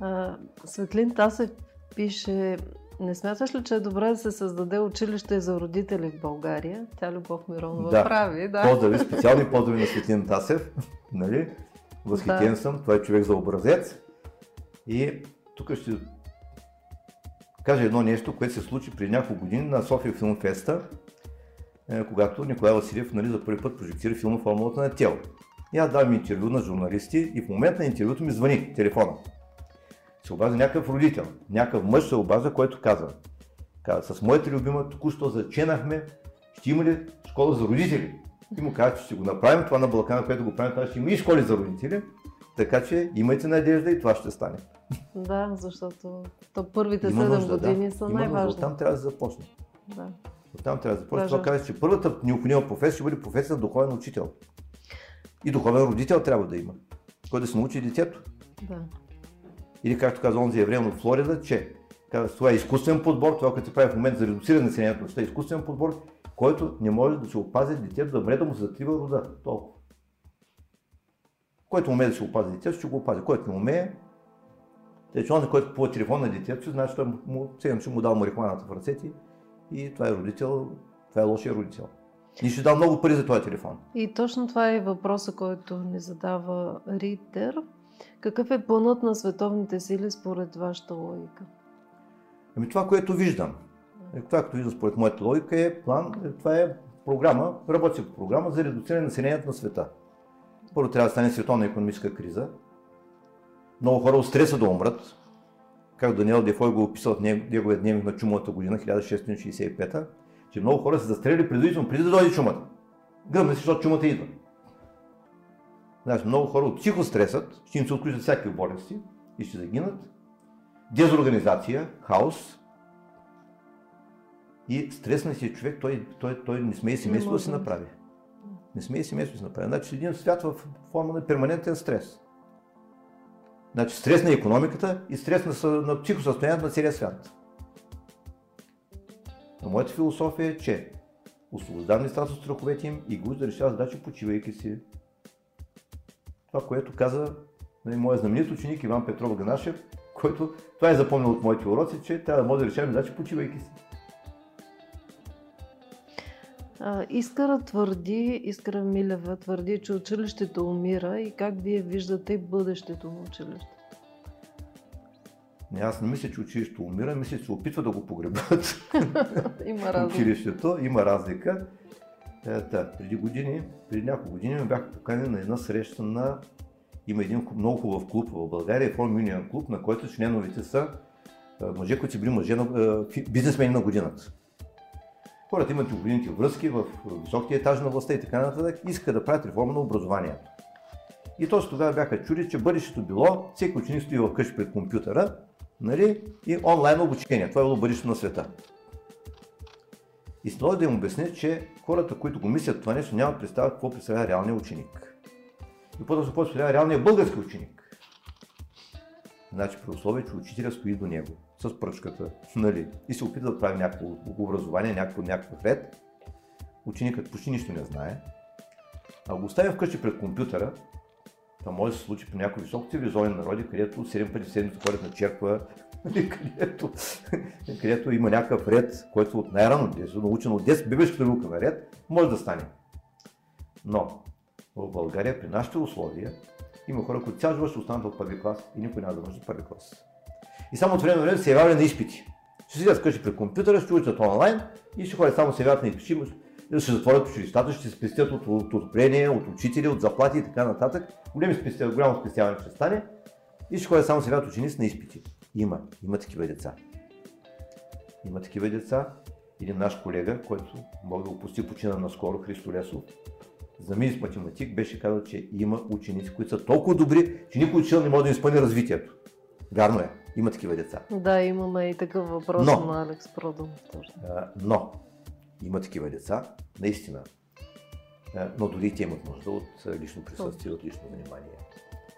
[SPEAKER 1] А, Светлин Тасев пише, не смяташ ли, че е добре да се създаде училище за родители в България? Тя Любов Миронова да. прави, да.
[SPEAKER 2] Поздрави, специални поздрави на Светлин Тасев. (laughs) нали? Възхитен да. съм, това е човек за образец. И тук ще кажа едно нещо, което се случи преди няколко години на София Филм Феста, е, когато Николай Василев нали, за първи път прожектира филма Формулата на тело. И аз давам интервю на журналисти и в момента на интервюто ми звъни телефона. Се обажда някакъв родител, някакъв мъж се обажда, който казва, казва, с моята любима току-що заченахме, ще има ли школа за родители? И му казва, че ще го направим това на Балкана, което го правим, това ще има и школи за родители, така че имайте надежда и това ще стане.
[SPEAKER 1] Да, защото то първите има 7 нужда, години да. са най-важни.
[SPEAKER 2] Там трябва да започне. Да. Оттам трябва да започне. Това казва, че първата необходима професия ще бъде професия духовен учител. И духовен родител трябва да има, който да се научи детето.
[SPEAKER 1] Да.
[SPEAKER 2] Или както каза онзи евреен в Флорида, че казва, това е изкуствен подбор, това, което се прави в момента за редуциране на населението, това е изкуствен подбор, който не може да се опази детето да вреда му се затрива рода. Толкова. Който умее да се опази детето, ще го опази. Който не умее, тъй че онзи, който купува телефон на детето, значи той му, сега му дал марихуаната в ръцете и това е родител, това е лошия родител. И ще дам много пари за този телефон.
[SPEAKER 1] И точно това е въпроса, който ни задава Ритер. Какъв е планът на световните сили според вашата логика?
[SPEAKER 2] Ами това, което виждам. Е, това, което виждам според моята логика е план, е, това е програма, работи по програма за редуциране на населението на света. Първо трябва да стане световна економическа криза. Много хора от стреса да умрат, как Даниел Дефой го описал в неговия дневник на чумата година, 1665 че много хора се застрели предварително, преди да дойде чумата. Гръмне се, защото чумата идва. Значи, много хора от психостресът ще им се отключат всякакви болести и ще загинат. Дезорганизация, хаос. И стресна си човек, той, той, той не смее семейство да се направи. Не смее семейство да се направи. Значи един свят в форма на перманентен стрес. Значи стрес на економиката и стрес на, на психосъстоянието на целия свят. Но моята философия е, че освобождавам децата от страховете им и го да решава задачи, почивайки си. Това, което каза нали, моят знаменит ученик Иван Петров Ганашев, който това е запомнил от моите уроци, че трябва да може да решаваме задачи, почивайки си.
[SPEAKER 1] Искара твърди, Искара Милева твърди, че училището умира и как вие виждате бъдещето на училището?
[SPEAKER 2] Не, аз не мисля, че училището умира, мисля, че се опитва да го погребат. (laughs)
[SPEAKER 1] има разлика.
[SPEAKER 2] Училището, има разлика. Е, да, преди години, преди няколко години ме бях поканен на една среща на... Има един много хубав клуб в България, Форум Union клуб, на който членовете са е, мъже, които са били мъже на, е, бизнесмени на годината. Хората имат необходимите връзки в високия етаж на властта и така нататък, искаха да правят реформа на образованието. И точно тогава бяха чуди, че бъдещето било, всеки ученик стои вкъщи пред компютъра нали, и онлайн обучение. Това е било бъдещето на света. И с да им обясня, че хората, които го мислят това нещо, нямат представа какво представлява реалният ученик. И по-да се представлява реалният български ученик. Значи при условие, че учителя стои до него с пръчката нали, и се опитва да прави някакво образование, някакво, някакъв ред, ученикът почти нищо не знае, а го оставя вкъщи пред компютъра, Това може да се случи при някои високо цивилизовани народи, където 7 пъти седмица ходят на черква, (laughs) където, където има някакъв ред, който от най-рано детство, научен от детство, бебешката наука на ред, може да стане. Но в България при нашите условия има хора, които цял живот ще останат в първи клас и никой няма да може в първи клас. И само от време на време се явявали на изпити. Ще седят вкъщи при компютъра, ще учат онлайн и ще ходят само се явяват на изпити, ще затворят училищата, ще спестят от, от отопление, от учители, от заплати и така нататък. Големи спестя, голямо спестяване ще стане и ще ходят само се явяват ученици на изпити. Има, има такива деца. Има такива деца. Един наш колега, който мога да опусти почина наскоро, Христо Лесов, за мис математик беше казал, че има ученици, които са толкова добри, че никой учител не може да изпълни развитието. Вярно е, има такива деца.
[SPEAKER 1] Да, имаме и такъв въпрос но, на Алекс Продон.
[SPEAKER 2] Но, има такива деца, наистина. Но дори те имат нужда от лично присъствие, от лично внимание.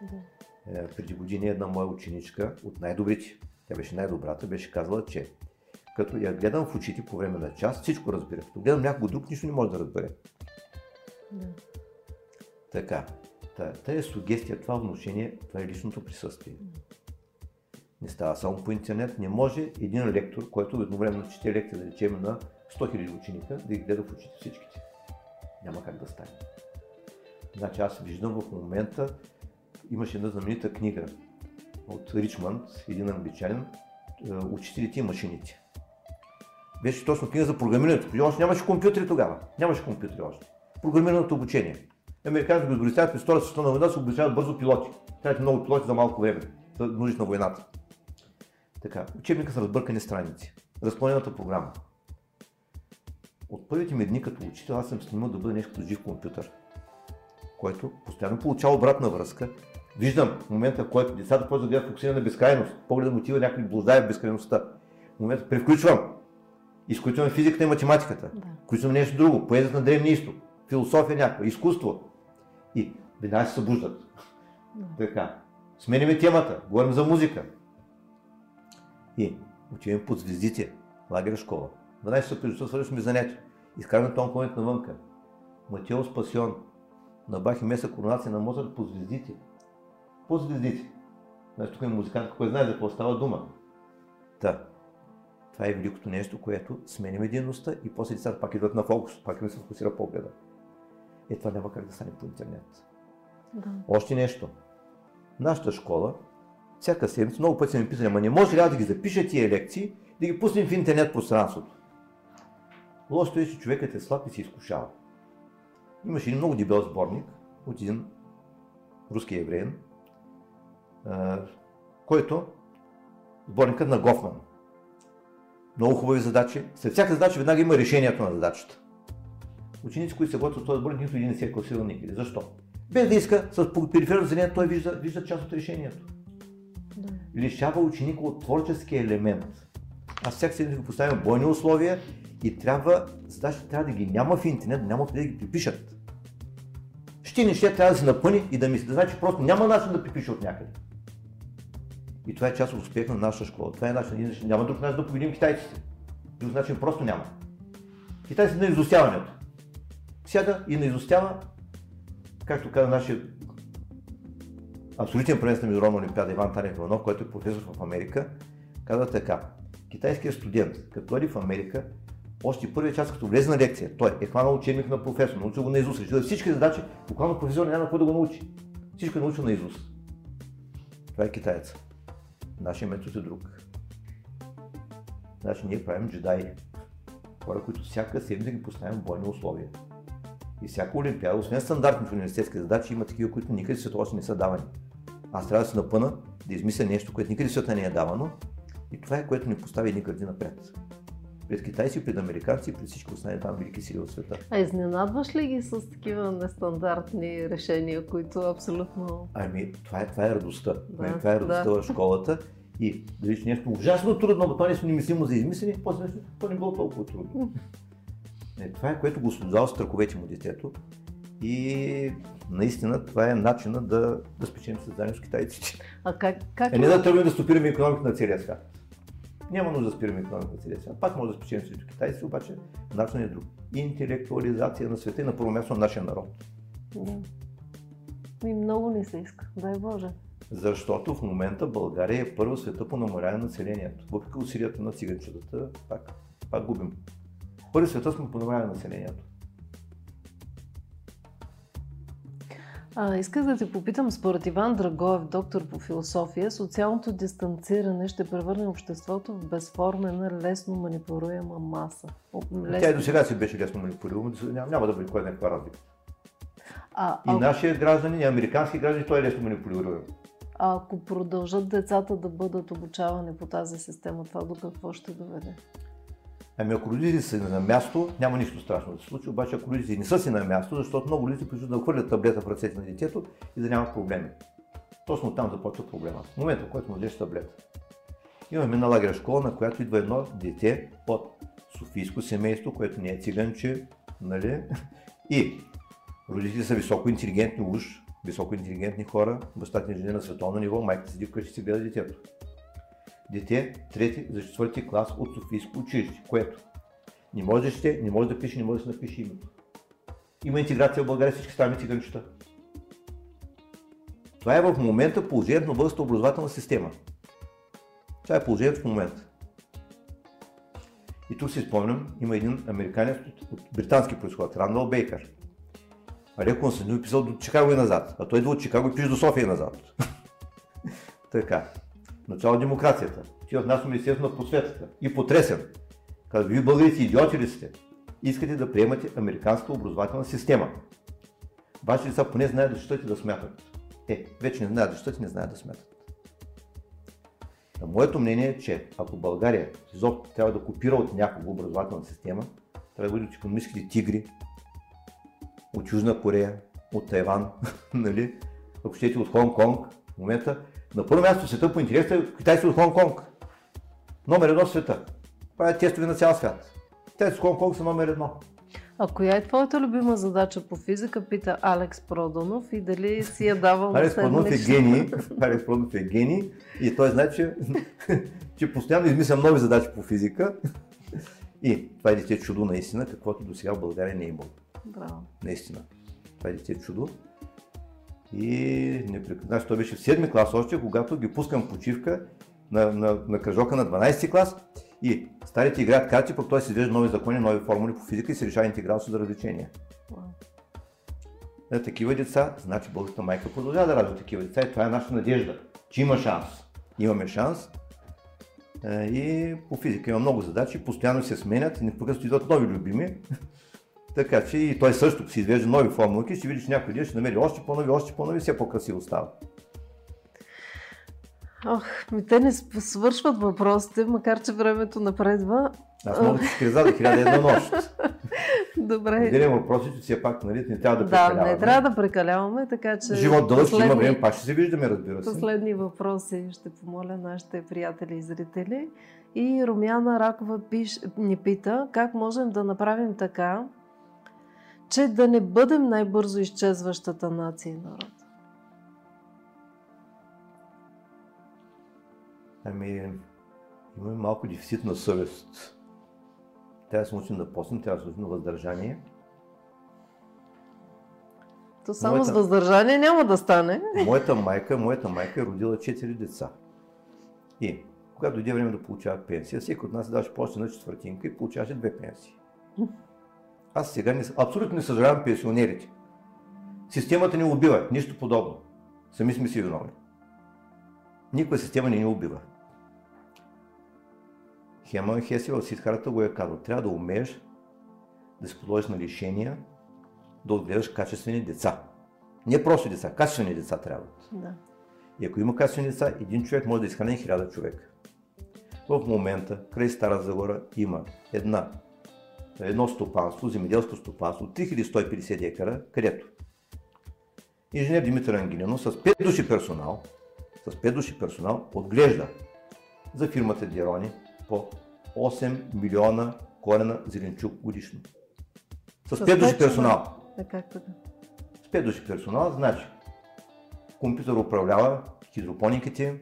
[SPEAKER 2] Да. Е, преди години една моя ученичка от най-добрите, тя беше най-добрата, беше казала, че като я гледам в очите по време на час, всичко разбира. Като гледам някого друг, нищо не може да разбере. Да. Така. Тая, е сугестия, това вношение, това е личното присъствие. Не става само по интернет. Не може един лектор, който едновременно чете лекция, да речем, на 100 000 ученика, да ги гледа в очите всичките. Няма как да стане. Значи аз виждам в момента, имаше една знаменита книга от Ричмонд, един англичанин, е, Учителите и машините. Беше точно книга за програмирането. Още нямаше компютри тогава. Нямаше компютри още програмираното обучение. Американците го изобретяват през Втората световна война, се обучават бързо пилоти. Трябват много пилоти за малко време, за нужди на войната. Така, учебника са разбъркани страници. Разклонената програма. От първите ми дни като учител аз съм снимал да бъда нещо като жив компютър, който постоянно получава обратна връзка. Виждам в момента, в който децата почват да гледат фокусиране на безкрайност, погледът му отива някакви блуждае в безкрайността. В момента превключвам. Изключваме физиката и математиката. Да. Включвам нещо друго, поезията на древния изток философия някаква, изкуство. И веднага се събуждат. Така. Смениме темата, говорим за музика. И отиваме под звездите, лагера школа. 12 часа преди свършваме занятия. Изкарваме тонковете навънка. Матео Спасион, на Бахи Меса коронация на Моцарт по звездите. По звездите. Значи тук е музикант, който знае за какво става дума. Та, това е великото нещо, което сменим единността и после децата пак идват на фокус, пак ми се фокусира погледа. Е, това няма как да стане по интернет. Да. Още нещо. Нашата школа, всяка седмица, много пъти са ми писали, ама не може ли да ги запиша тия лекции, да ги пуснем в интернет пространството. Лошото е, че човекът е слаб и се изкушава. Имаше един много дебел сборник от един руски евреин, който сборникът на Гофман. Много хубави задачи. След всяка задача веднага има решението на задачата ученици, които се готвят този болен, нито един не се е класирал никъде. Защо? Без да иска, с периферно зрение, той вижда, вижда част от решението. Да. Лишава ученика от творчески елемент. Аз всяка седмица го поставям бойни условия и трябва, задачите трябва да ги няма в интернет, няма къде да ги припишат. Ще не ще трябва да се напъни и да мисли. Да значи просто няма начин да припише от някъде. И това е част от успеха на нашата школа. Това е начин. Няма друг начин да победим китайците. Друг начин просто няма. Китайците на изостяването сяда и не изостява, както каза нашия абсолютен пренес на Международна олимпиада Иван Танев Иванов, който е професор в Америка, казва така. Китайският студент, като дойде в Америка, още първият час, като влезе на лекция, той е хванал учебник на професор, научил го на Изус, решил всички задачи, буквално професор няма какво да го научи. Всичко е научил на Изус. Това е китаец. Нашия метод е друг. Значи ние правим джедаи. Хора, които всяка седмица ги поставим в бойни условия. И всяка олимпиада, освен стандартните университетски задачи, има такива, които никъде в света още не са давани. Аз трябва да се напъна, да измисля нещо, което никъде в света не е давано. И това е което ни постави гърди напред. Пред китайци, пред американци, пред всички останали там велики сили от света.
[SPEAKER 1] А изненадваш ли ги с такива нестандартни решения, които абсолютно...
[SPEAKER 2] Ами, това е, това е радостта. Да, ами, това е радостта да. в школата. И да видиш нещо ужасно трудно, но това е нещо немислимо за измислене, после нещо, това не било толкова трудно. (laughs) Е, това е което го освобождава страховете му детето. И наистина това е начина да, да спечелим създанието с китайците.
[SPEAKER 1] А как, как...
[SPEAKER 2] Е, не да тръгнем да стопираме економиката на целия свят. Няма нужда да спираме економиката целия свят. Пак може да спечелим срещу китайците, обаче начинът е друг. Интелектуализация на света и на първо място на нашия народ.
[SPEAKER 1] И много не се иска, дай Боже.
[SPEAKER 2] Защото в момента България е първа света по намаляване на населението. Въпреки усилията на циганчетата, пак, пак губим. Първи света сме по намаляване на населението.
[SPEAKER 1] А, исках да те попитам, според Иван Драгоев, доктор по философия, социалното дистанциране ще превърне обществото в безформена, лесно манипулируема маса.
[SPEAKER 2] Лесно... Тя и до сега си беше лесно манипулируема, няма, няма да бъде кой някаква разлика.
[SPEAKER 1] А,
[SPEAKER 2] и а... нашия граждани, и американски граждани, той е лесно манипулируем.
[SPEAKER 1] А ако продължат децата да бъдат обучавани по тази система, това до какво ще доведе?
[SPEAKER 2] Ами ако родителите са на място, няма нищо страшно да се случи, обаче ако родителите не са си на място, защото много родители предпочитат да хвърлят таблета в ръцете на детето и да няма проблеми. Точно там започва проблема. В момента, в който му дадеш таблета. Имаме на лагера школа, на която идва едно дете от Софийско семейство, което не е циганче, нали? (laughs) И родителите са високо интелигентни уж, високо интелигентни хора, бащата жени на световно ниво, майката седи вкъщи си гледа детето дете трети за четвърти клас от Софийско училище, което не може да чете, не може да пише, не може да се напише името. Има интеграция в България, всички ставаме циганчета. Това е в момента положението на българската образователна система. Това е положението в момента. И тук си спомням, има един американец от, от британски происход, Рандал Бейкър. Съм не писал до Чикаго и назад, а той идва от Чикаго и пише до София и назад. (laughs) така начало на демокрацията. Ти от нас Министерство на просветата. И потресен. Казва, вие българите идиоти ли сте? Искате да приемате американската образователна система. Вашите деца поне знаят да четат и да смятат. Е, вече не знаят да четат и не знаят да смятат. На моето мнение е, че ако България изобщо трябва да копира от някого образователна система, трябва да бъде от економическите тигри, от Южна Корея, от Тайван, (laughs) нали? ако щете от Хонг-Конг, в момента на първо място в света по интерес е китайци от Хонг-Конг. Номер едно в света. Правят тестове на цял свят. Те от Хонг-Конг са номер едно.
[SPEAKER 1] А коя е твоята любима задача по физика, пита Алекс Продонов и дали си я давал
[SPEAKER 2] Алекс Продонов е гений. Алекс Продонов е гений и той знае, че, че постоянно измисля нови задачи по физика. И това е дете чудо наистина, каквото до сега в България не е имало.
[SPEAKER 1] Браво.
[SPEAKER 2] Наистина. Това е дете чудо. И не Значи той беше в 7 клас още, когато ги пускам почивка на, на, на кръжока на 12 клас и старите играят карти, пък той си извежда нови закони, нови формули по физика и се решава интегралство за развлечения. Wow. За такива деца, значи българската майка продължава да ражда такива деца и това е нашата надежда, че има шанс. Имаме шанс е, и по физика има много задачи, постоянно се сменят и непрекъснато идват нови любими. Така че и той също си извежда нови формулки, ще видиш някой ден ще намери още по-нови, още по-нови, все по-красиво става.
[SPEAKER 1] Ох, ми те не свършват въпросите, макар че времето напредва.
[SPEAKER 2] Аз мога да ти скриза за хиляда една нощ. (laughs)
[SPEAKER 1] Добре.
[SPEAKER 2] Един въпрос че все пак, нали, не трябва да
[SPEAKER 1] прекаляваме. Да, не трябва да прекаляваме, така че...
[SPEAKER 2] Живот дълъг, последни... има време, пак ще се виждаме, разбира се.
[SPEAKER 1] Последни въпроси ще помоля нашите приятели и зрители. И Румяна Ракова пиш, ни пита, как можем да направим така, че да не бъдем най-бързо изчезващата нация и народ?
[SPEAKER 2] Ами, имаме малко дефицит на съвест. Трябва да се научим да постим, трябва да се научим на въздържание.
[SPEAKER 1] То само моята, с въздържание няма да стане.
[SPEAKER 2] Моята майка, моята майка е родила четири деца. И когато дойде време да получава пенсия, всеки от нас даваше повече на четвъртинка и получаваше две пенсии. Аз сега не, абсолютно не съжалявам пенсионерите. Системата ни убива, нищо подобно. Сами сме си виновни. Никоя система не ни убива. Хеман Хеси в Сидхарата го е казал. Трябва да умееш да се подложиш на лишения, да отгледаш качествени деца. Не просто деца, качествени деца трябват.
[SPEAKER 1] Да.
[SPEAKER 2] И ако има качествени деца, един човек може да изхрани хиляда човека. В момента, край Стара Загора, има една едно стопанство, земеделско стопанство, 3150 декара, където инженер Димитър Ангелино с 5 души персонал, с 5 души персонал отглежда за фирмата Дерони по 8 милиона корена зеленчук годишно. С, с 5 души персонал.
[SPEAKER 1] Така?
[SPEAKER 2] С 5 души персонал, значи компютър управлява хидропониките,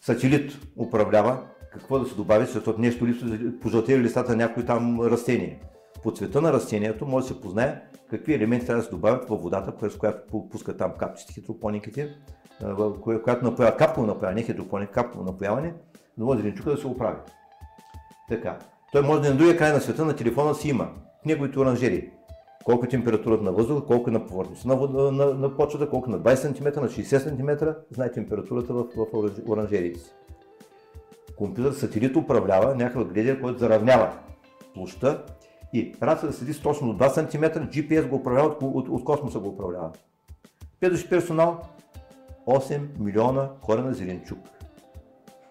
[SPEAKER 2] сателит управлява какво да се добави, защото нещо липсва, пожълтели листата някои там растение. по цвета на растението може да се познае какви елементи трябва да се добавят във водата, през която пускат там капчите, хидропониките, която напоява капково напояване, не хидропоник, капково напояване, да може зеленчука да се оправи. Така. Той може да на другия край на света на телефона си има неговите оранжери. Колко е температурата на въздуха, колко е на повърхността на, на, на, на почвата, колко е на 20 см, на 60 см, знае температурата в, в оранжериите си. Компютър сателит управлява някакъв гледер, който заравнява площа и рация да седи с точно до 2 см, GPS го управлява, от, от, от космоса го управлява. Педощ персонал 8 милиона корена зеленчук.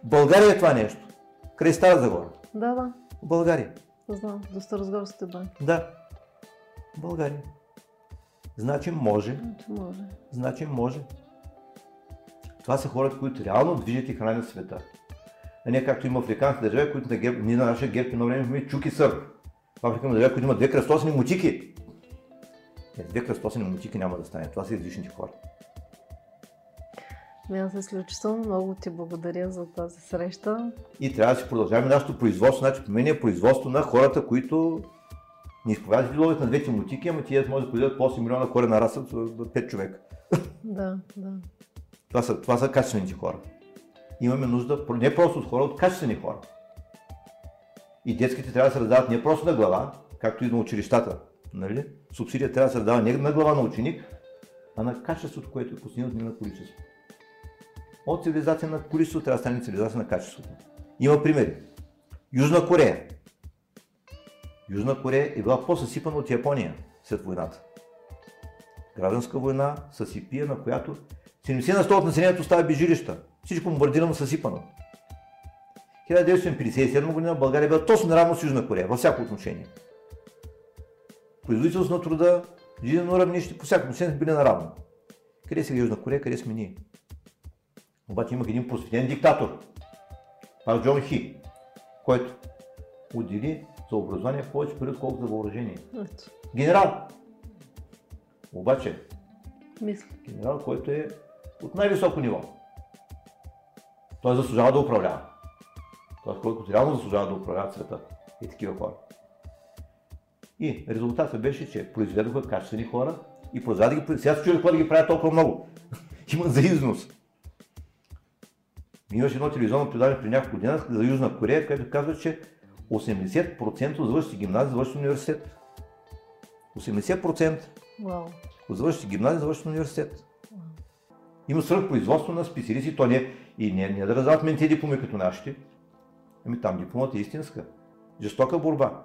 [SPEAKER 2] В България е това нещо. Край Стара Загора.
[SPEAKER 1] Да, да.
[SPEAKER 2] България.
[SPEAKER 1] Знам, до Старозгорските банки.
[SPEAKER 2] Да. България. Значи може.
[SPEAKER 1] Значи може.
[SPEAKER 2] Значи може. Това са хората, които реално движат и хранят света. А не както има африкански държави, които на герб, ние на нашия герб едно време имаме чуки сър. В Африка има държави, които имат две кръстосани мутики. Не, две кръстосани мутики няма да стане. Това са излишните хора.
[SPEAKER 1] Ами аз изключително много ти благодаря за тази среща.
[SPEAKER 2] И трябва да си продължаваме нашето производство. Значи, мен е производство на хората, които не изповядат логиката на двете мутики, ама тия може да произведат по 8 милиона корена раса от 5 човека.
[SPEAKER 1] Да, да.
[SPEAKER 2] Това са, това са качествените хора. Имаме нужда не просто от хора, от качествени хора. И детските трябва да се раздават не просто на глава, както и на училищата. Нали? Субсидия трябва да се раздава не на глава на ученик, а на качеството, което е постигнато, не на количество. От цивилизация на количество трябва да стане цивилизация на качеството. Има примери. Южна Корея. Южна Корея е била по-съсипана от Япония след войната. Гражданска война, съсипия, на която 70 на 100 от населението става без жилища. Всичко бомбардирано, съсипано. 1957 година България била точно наравно с Южна Корея, във всяко отношение. Производителство на труда, жизнено равнище, по всяко отношение били наравно. Къде сега Южна Корея, къде сме ние? Обаче имах един просветен диктатор, Пак Джон Хи, който отдели за образование повече пари, отколкото за въоръжение. Генерал! Обаче,
[SPEAKER 1] Мисля.
[SPEAKER 2] генерал, който е от най-високо ниво. Той заслужава да управлява. Той, който реално заслужава да управлява света. И такива хора. И резултатът беше, че произведоха качествени хора и продаваха ги. Сега се чуя какво да ги правят толкова много. (laughs) Има за износ. Имаше едно телевизионно предаване при няколко година за Южна Корея, където казва, че 80% от завършите гимназия завършат университет. 80%
[SPEAKER 1] Вау.
[SPEAKER 2] от завършите гимназия завършат университет. Има свръхпроизводство на специалисти, то не, и не, не да раздават мен тези дипломи като нашите. Ами там дипломата е истинска. Жестока борба.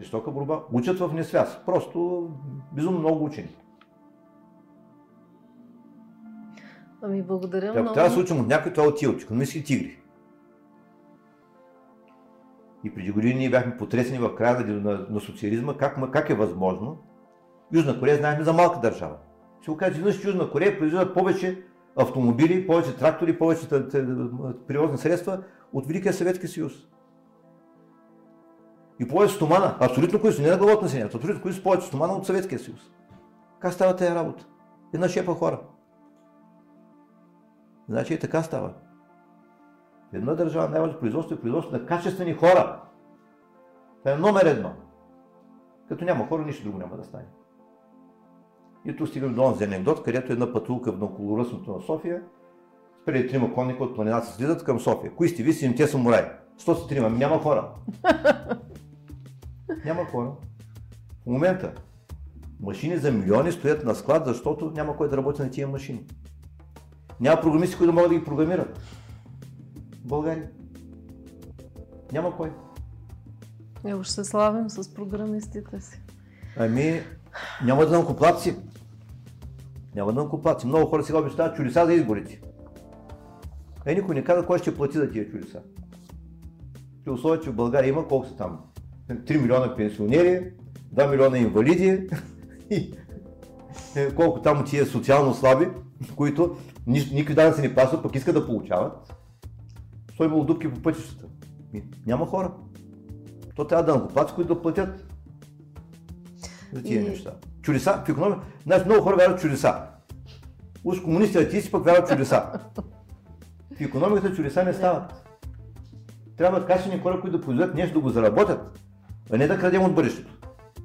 [SPEAKER 2] Жестока борба. Учат в несвяз. Просто безумно много учени.
[SPEAKER 1] Ами благодаря
[SPEAKER 2] Ако
[SPEAKER 1] много.
[SPEAKER 2] трябва да се учим от някой, това е от от тигри. И преди години ние бяхме потресени в края на, на, на социализма, как, как е възможно. Южна Корея знаехме за малка държава. Ще го кажа, че Южна Корея произвежда повече автомобили, повече трактори, повече превозни средства от Великия Съветски съюз. И повече стомана, абсолютно кои са, не на глава от населението, абсолютно кои са повече стомана от Съветския съюз. Как става тази работа? Една шепа хора. Значи и така става. Една държава най-важно производство е производство на качествени хора. Това е номер едно. Като няма хора, нищо друго няма да стане. И тук стигам до онзи анекдот, където една пътулка на околоръстното на София, спрели трима конника от планината слизат към София. Кои сте ви, седемте самураи? 103, ами няма хора. (laughs) няма хора. В момента машини за милиони стоят на склад, защото няма кой да работи на тия машини. Няма програмисти, които могат да ги програмират. В България. Няма кой.
[SPEAKER 1] Ево ще се славим с програмистите си.
[SPEAKER 2] Ами, няма да накоплаци. Няма да накоплаци. Много хора сега обещават чудеса за изборите. Е, никой не каза кой ще плати за тия чудеса. При условие, че в България има колко са там? 3 милиона пенсионери, 2 милиона инвалиди (laughs) и е, колко там тия социално слаби, които никой данъци не плащат, пък искат да получават. Стой имало дупки по пътищата. Няма хора. То трябва да накоплаци, които да платят за тия и... неща. Чудеса в економия. Значи много хора вярват чудеса. Уж комунистите, ти си пък вярват чудеса. (laughs) В економиката чудеса не стават. Трябва качествени хора, които да произведат нещо, да го заработят. а не да крадем от бъдещето.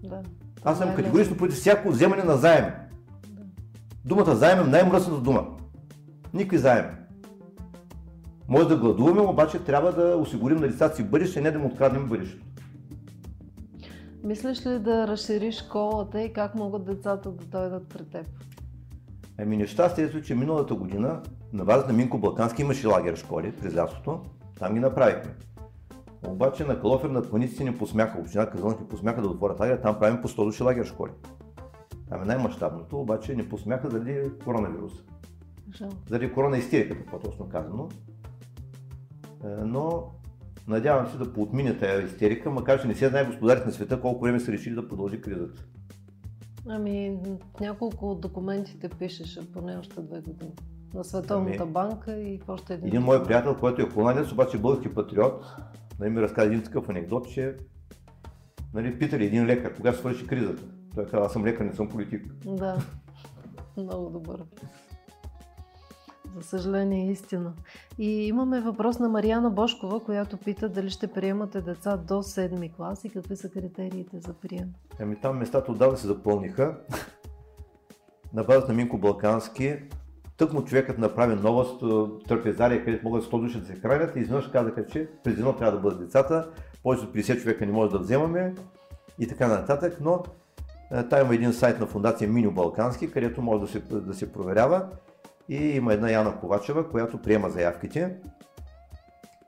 [SPEAKER 1] Да.
[SPEAKER 2] Аз съм
[SPEAKER 1] е
[SPEAKER 2] категорично против всяко вземане на заеми.
[SPEAKER 1] Да.
[SPEAKER 2] Думата заем е най-мръсната дума. Никакви заеми. Може да гладуваме, обаче трябва да осигурим на децата си бъдеще, не да му откраднем бъдещето.
[SPEAKER 1] Мислиш ли да разшириш школата и как могат децата да дойдат при теб?
[SPEAKER 2] Ами нещастието, че миналата година на базата на Минко Балкански имаше лагер школи през лятото. Там ги направихме. Обаче на Калофер на планиците ни посмяха, община Казанлък ни посмяха да отворят лагер, там правим по 100 души лагер школи. Там е най-мащабното, обаче не посмяха заради коронавируса.
[SPEAKER 1] Жалко.
[SPEAKER 2] Заради корона истериката, по-точно казано. Е, Но надявам се да поотмине тази истерика, макар че не се знае господарите на света колко време са решили да продължи кризата.
[SPEAKER 1] Ами, няколко от документите пишеше поне още две години. На Световната
[SPEAKER 2] Ами,
[SPEAKER 1] банка и още един.
[SPEAKER 2] Един мой приятел, който е холандец, обаче български патриот, нали, ми разказа един такъв анекдот, че нали, питали един лекар, кога свърши кризата. Той каза, аз съм лекар, не съм политик.
[SPEAKER 1] Да, (laughs) много добър. За съжаление, е истина. И имаме въпрос на Марияна Бошкова, която пита дали ще приемате деца до 7 клас и какви са критериите за прием.
[SPEAKER 2] Ами там местата отдавна се запълниха. На базата на Минко Балкански, тъкмо човекът направи новост, трапезария, където могат 100 души да се хранят и изведнъж казаха, че през едно трябва да бъдат децата, повече от 50 човека не може да вземаме и така нататък, но там има един сайт на фундация Миньо Балкански, където може да се, да се проверява и има една Яна Ковачева, която приема заявките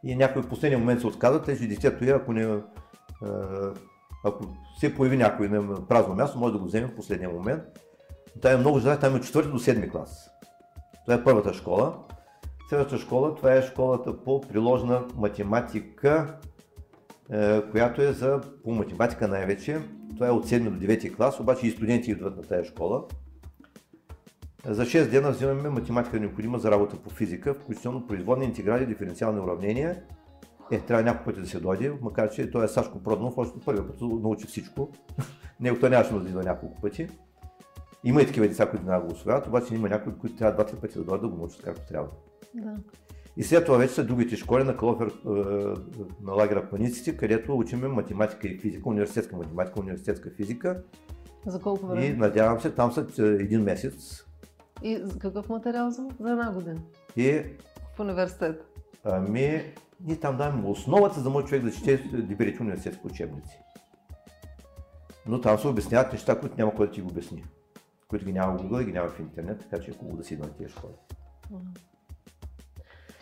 [SPEAKER 2] и някой в последния момент се отказва, тези детето е, ако не е, ако се появи някой на празно място, може да го вземе в последния момент. Та е много желая, там е 4 до 7 клас. Това е първата школа. Следващата школа, това е школата по приложна математика, е, която е за по математика най-вече. Това е от 7 до 9 клас, обаче и студенти идват на тази школа. За 6 дена взимаме математика необходима за работа по физика, включително производни интеграли, диференциални уравнения. Е, трябва няколко пъти да се дойде, макар че той е Сашко Проданов, още първият път научи всичко. (laughs) Него той нямаше да идва няколко пъти. Има и такива деца, които да го освояват, обаче има някои, които трябва два-три пъти да дойдат да го научат както трябва.
[SPEAKER 1] Да.
[SPEAKER 2] И след това вече са другите школи на Калофер, е, на лагера Паниците, където учиме математика и физика, университетска математика, университетска физика.
[SPEAKER 1] За колко време?
[SPEAKER 2] И надявам се, там са е, един месец.
[SPEAKER 1] И какъв материал за? За една година.
[SPEAKER 2] И
[SPEAKER 1] В университет.
[SPEAKER 2] ами, ние там даваме основата, за да може човек да чете либерите университетски учебници. Но там се обясняват неща, които няма кой да ти го обясни. Които ги няма в Google и ги няма в интернет, така че е хубаво да си идва на тези школи.
[SPEAKER 1] Мгм.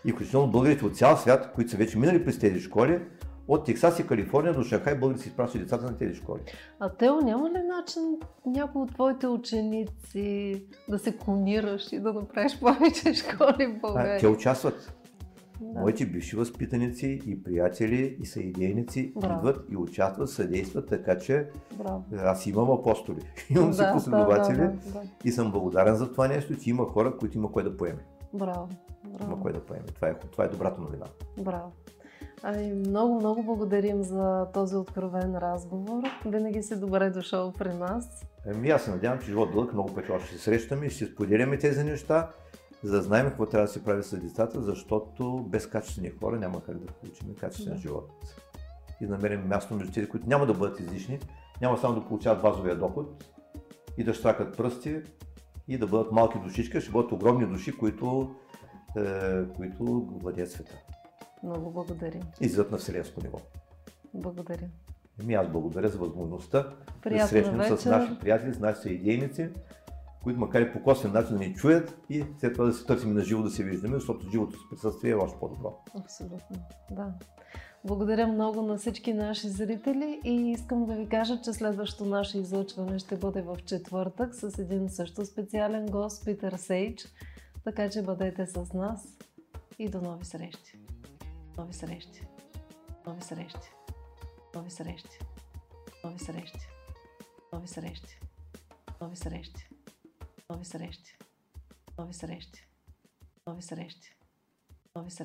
[SPEAKER 2] И включително българите от цял свят, които са вече минали през тези школи, от Тексас и Калифорния до Шанхай българите си изпращат децата на тези школи.
[SPEAKER 1] А Тео, няма ли начин някой от твоите ученици да се клонираш и да направиш (laughs) повече школи в
[SPEAKER 2] А,
[SPEAKER 1] България?
[SPEAKER 2] те участват.
[SPEAKER 1] Да.
[SPEAKER 2] Моите бивши възпитаници и приятели и съидейници
[SPEAKER 1] Браво.
[SPEAKER 2] идват и участват, съдействат, така че
[SPEAKER 1] Браво.
[SPEAKER 2] аз имам апостоли, (laughs) имам си
[SPEAKER 1] Да,
[SPEAKER 2] последователи
[SPEAKER 1] да, да, да.
[SPEAKER 2] и съм благодарен за това нещо, че има хора, които има кой да поеме.
[SPEAKER 1] Браво.
[SPEAKER 2] Има
[SPEAKER 1] Браво.
[SPEAKER 2] кой да поеме. Това е, това е добрата новина.
[SPEAKER 1] Браво. Ами, много, много благодарим за този откровен разговор. Винаги си добре дошъл при нас.
[SPEAKER 2] Ами аз се надявам, че живот дълъг, много пъти още ще се срещаме и ще споделяме тези неща, за да знаем какво трябва да се прави с децата, защото без качествени хора няма как да получим качествен
[SPEAKER 1] Да.
[SPEAKER 2] живот. И да намерим място между тези, които няма да бъдат излишни, няма само да получават базовия доход и да штракат пръсти и да бъдат малки душичка, ще бъдат огромни души, които, е, които владеят света.
[SPEAKER 1] Много благодарим.
[SPEAKER 2] И на вселенско ниво.
[SPEAKER 1] Благодаря.
[SPEAKER 2] Ами аз благодаря за възможността да
[SPEAKER 1] Приятна
[SPEAKER 2] срещнем с
[SPEAKER 1] вечер.
[SPEAKER 2] наши приятели, с наши съидейници, които макар и по косвен начин да ни чуят и след това да се търсим на живо да се виждаме, защото живото с присъствие е още по-добро.
[SPEAKER 1] Абсолютно, да. Благодаря много на всички наши зрители и искам да ви кажа, че следващото наше излъчване ще бъде в четвъртък с един също специален гост, Питър Сейдж. Така че бъдете с нас и до нови срещи. Нови срещи. Нови срещи. Нови срещи. Нови срещи. Нови срещи. Нови срещи. Нови срещи. Нови срещи. Нови срещи. Нови срещи.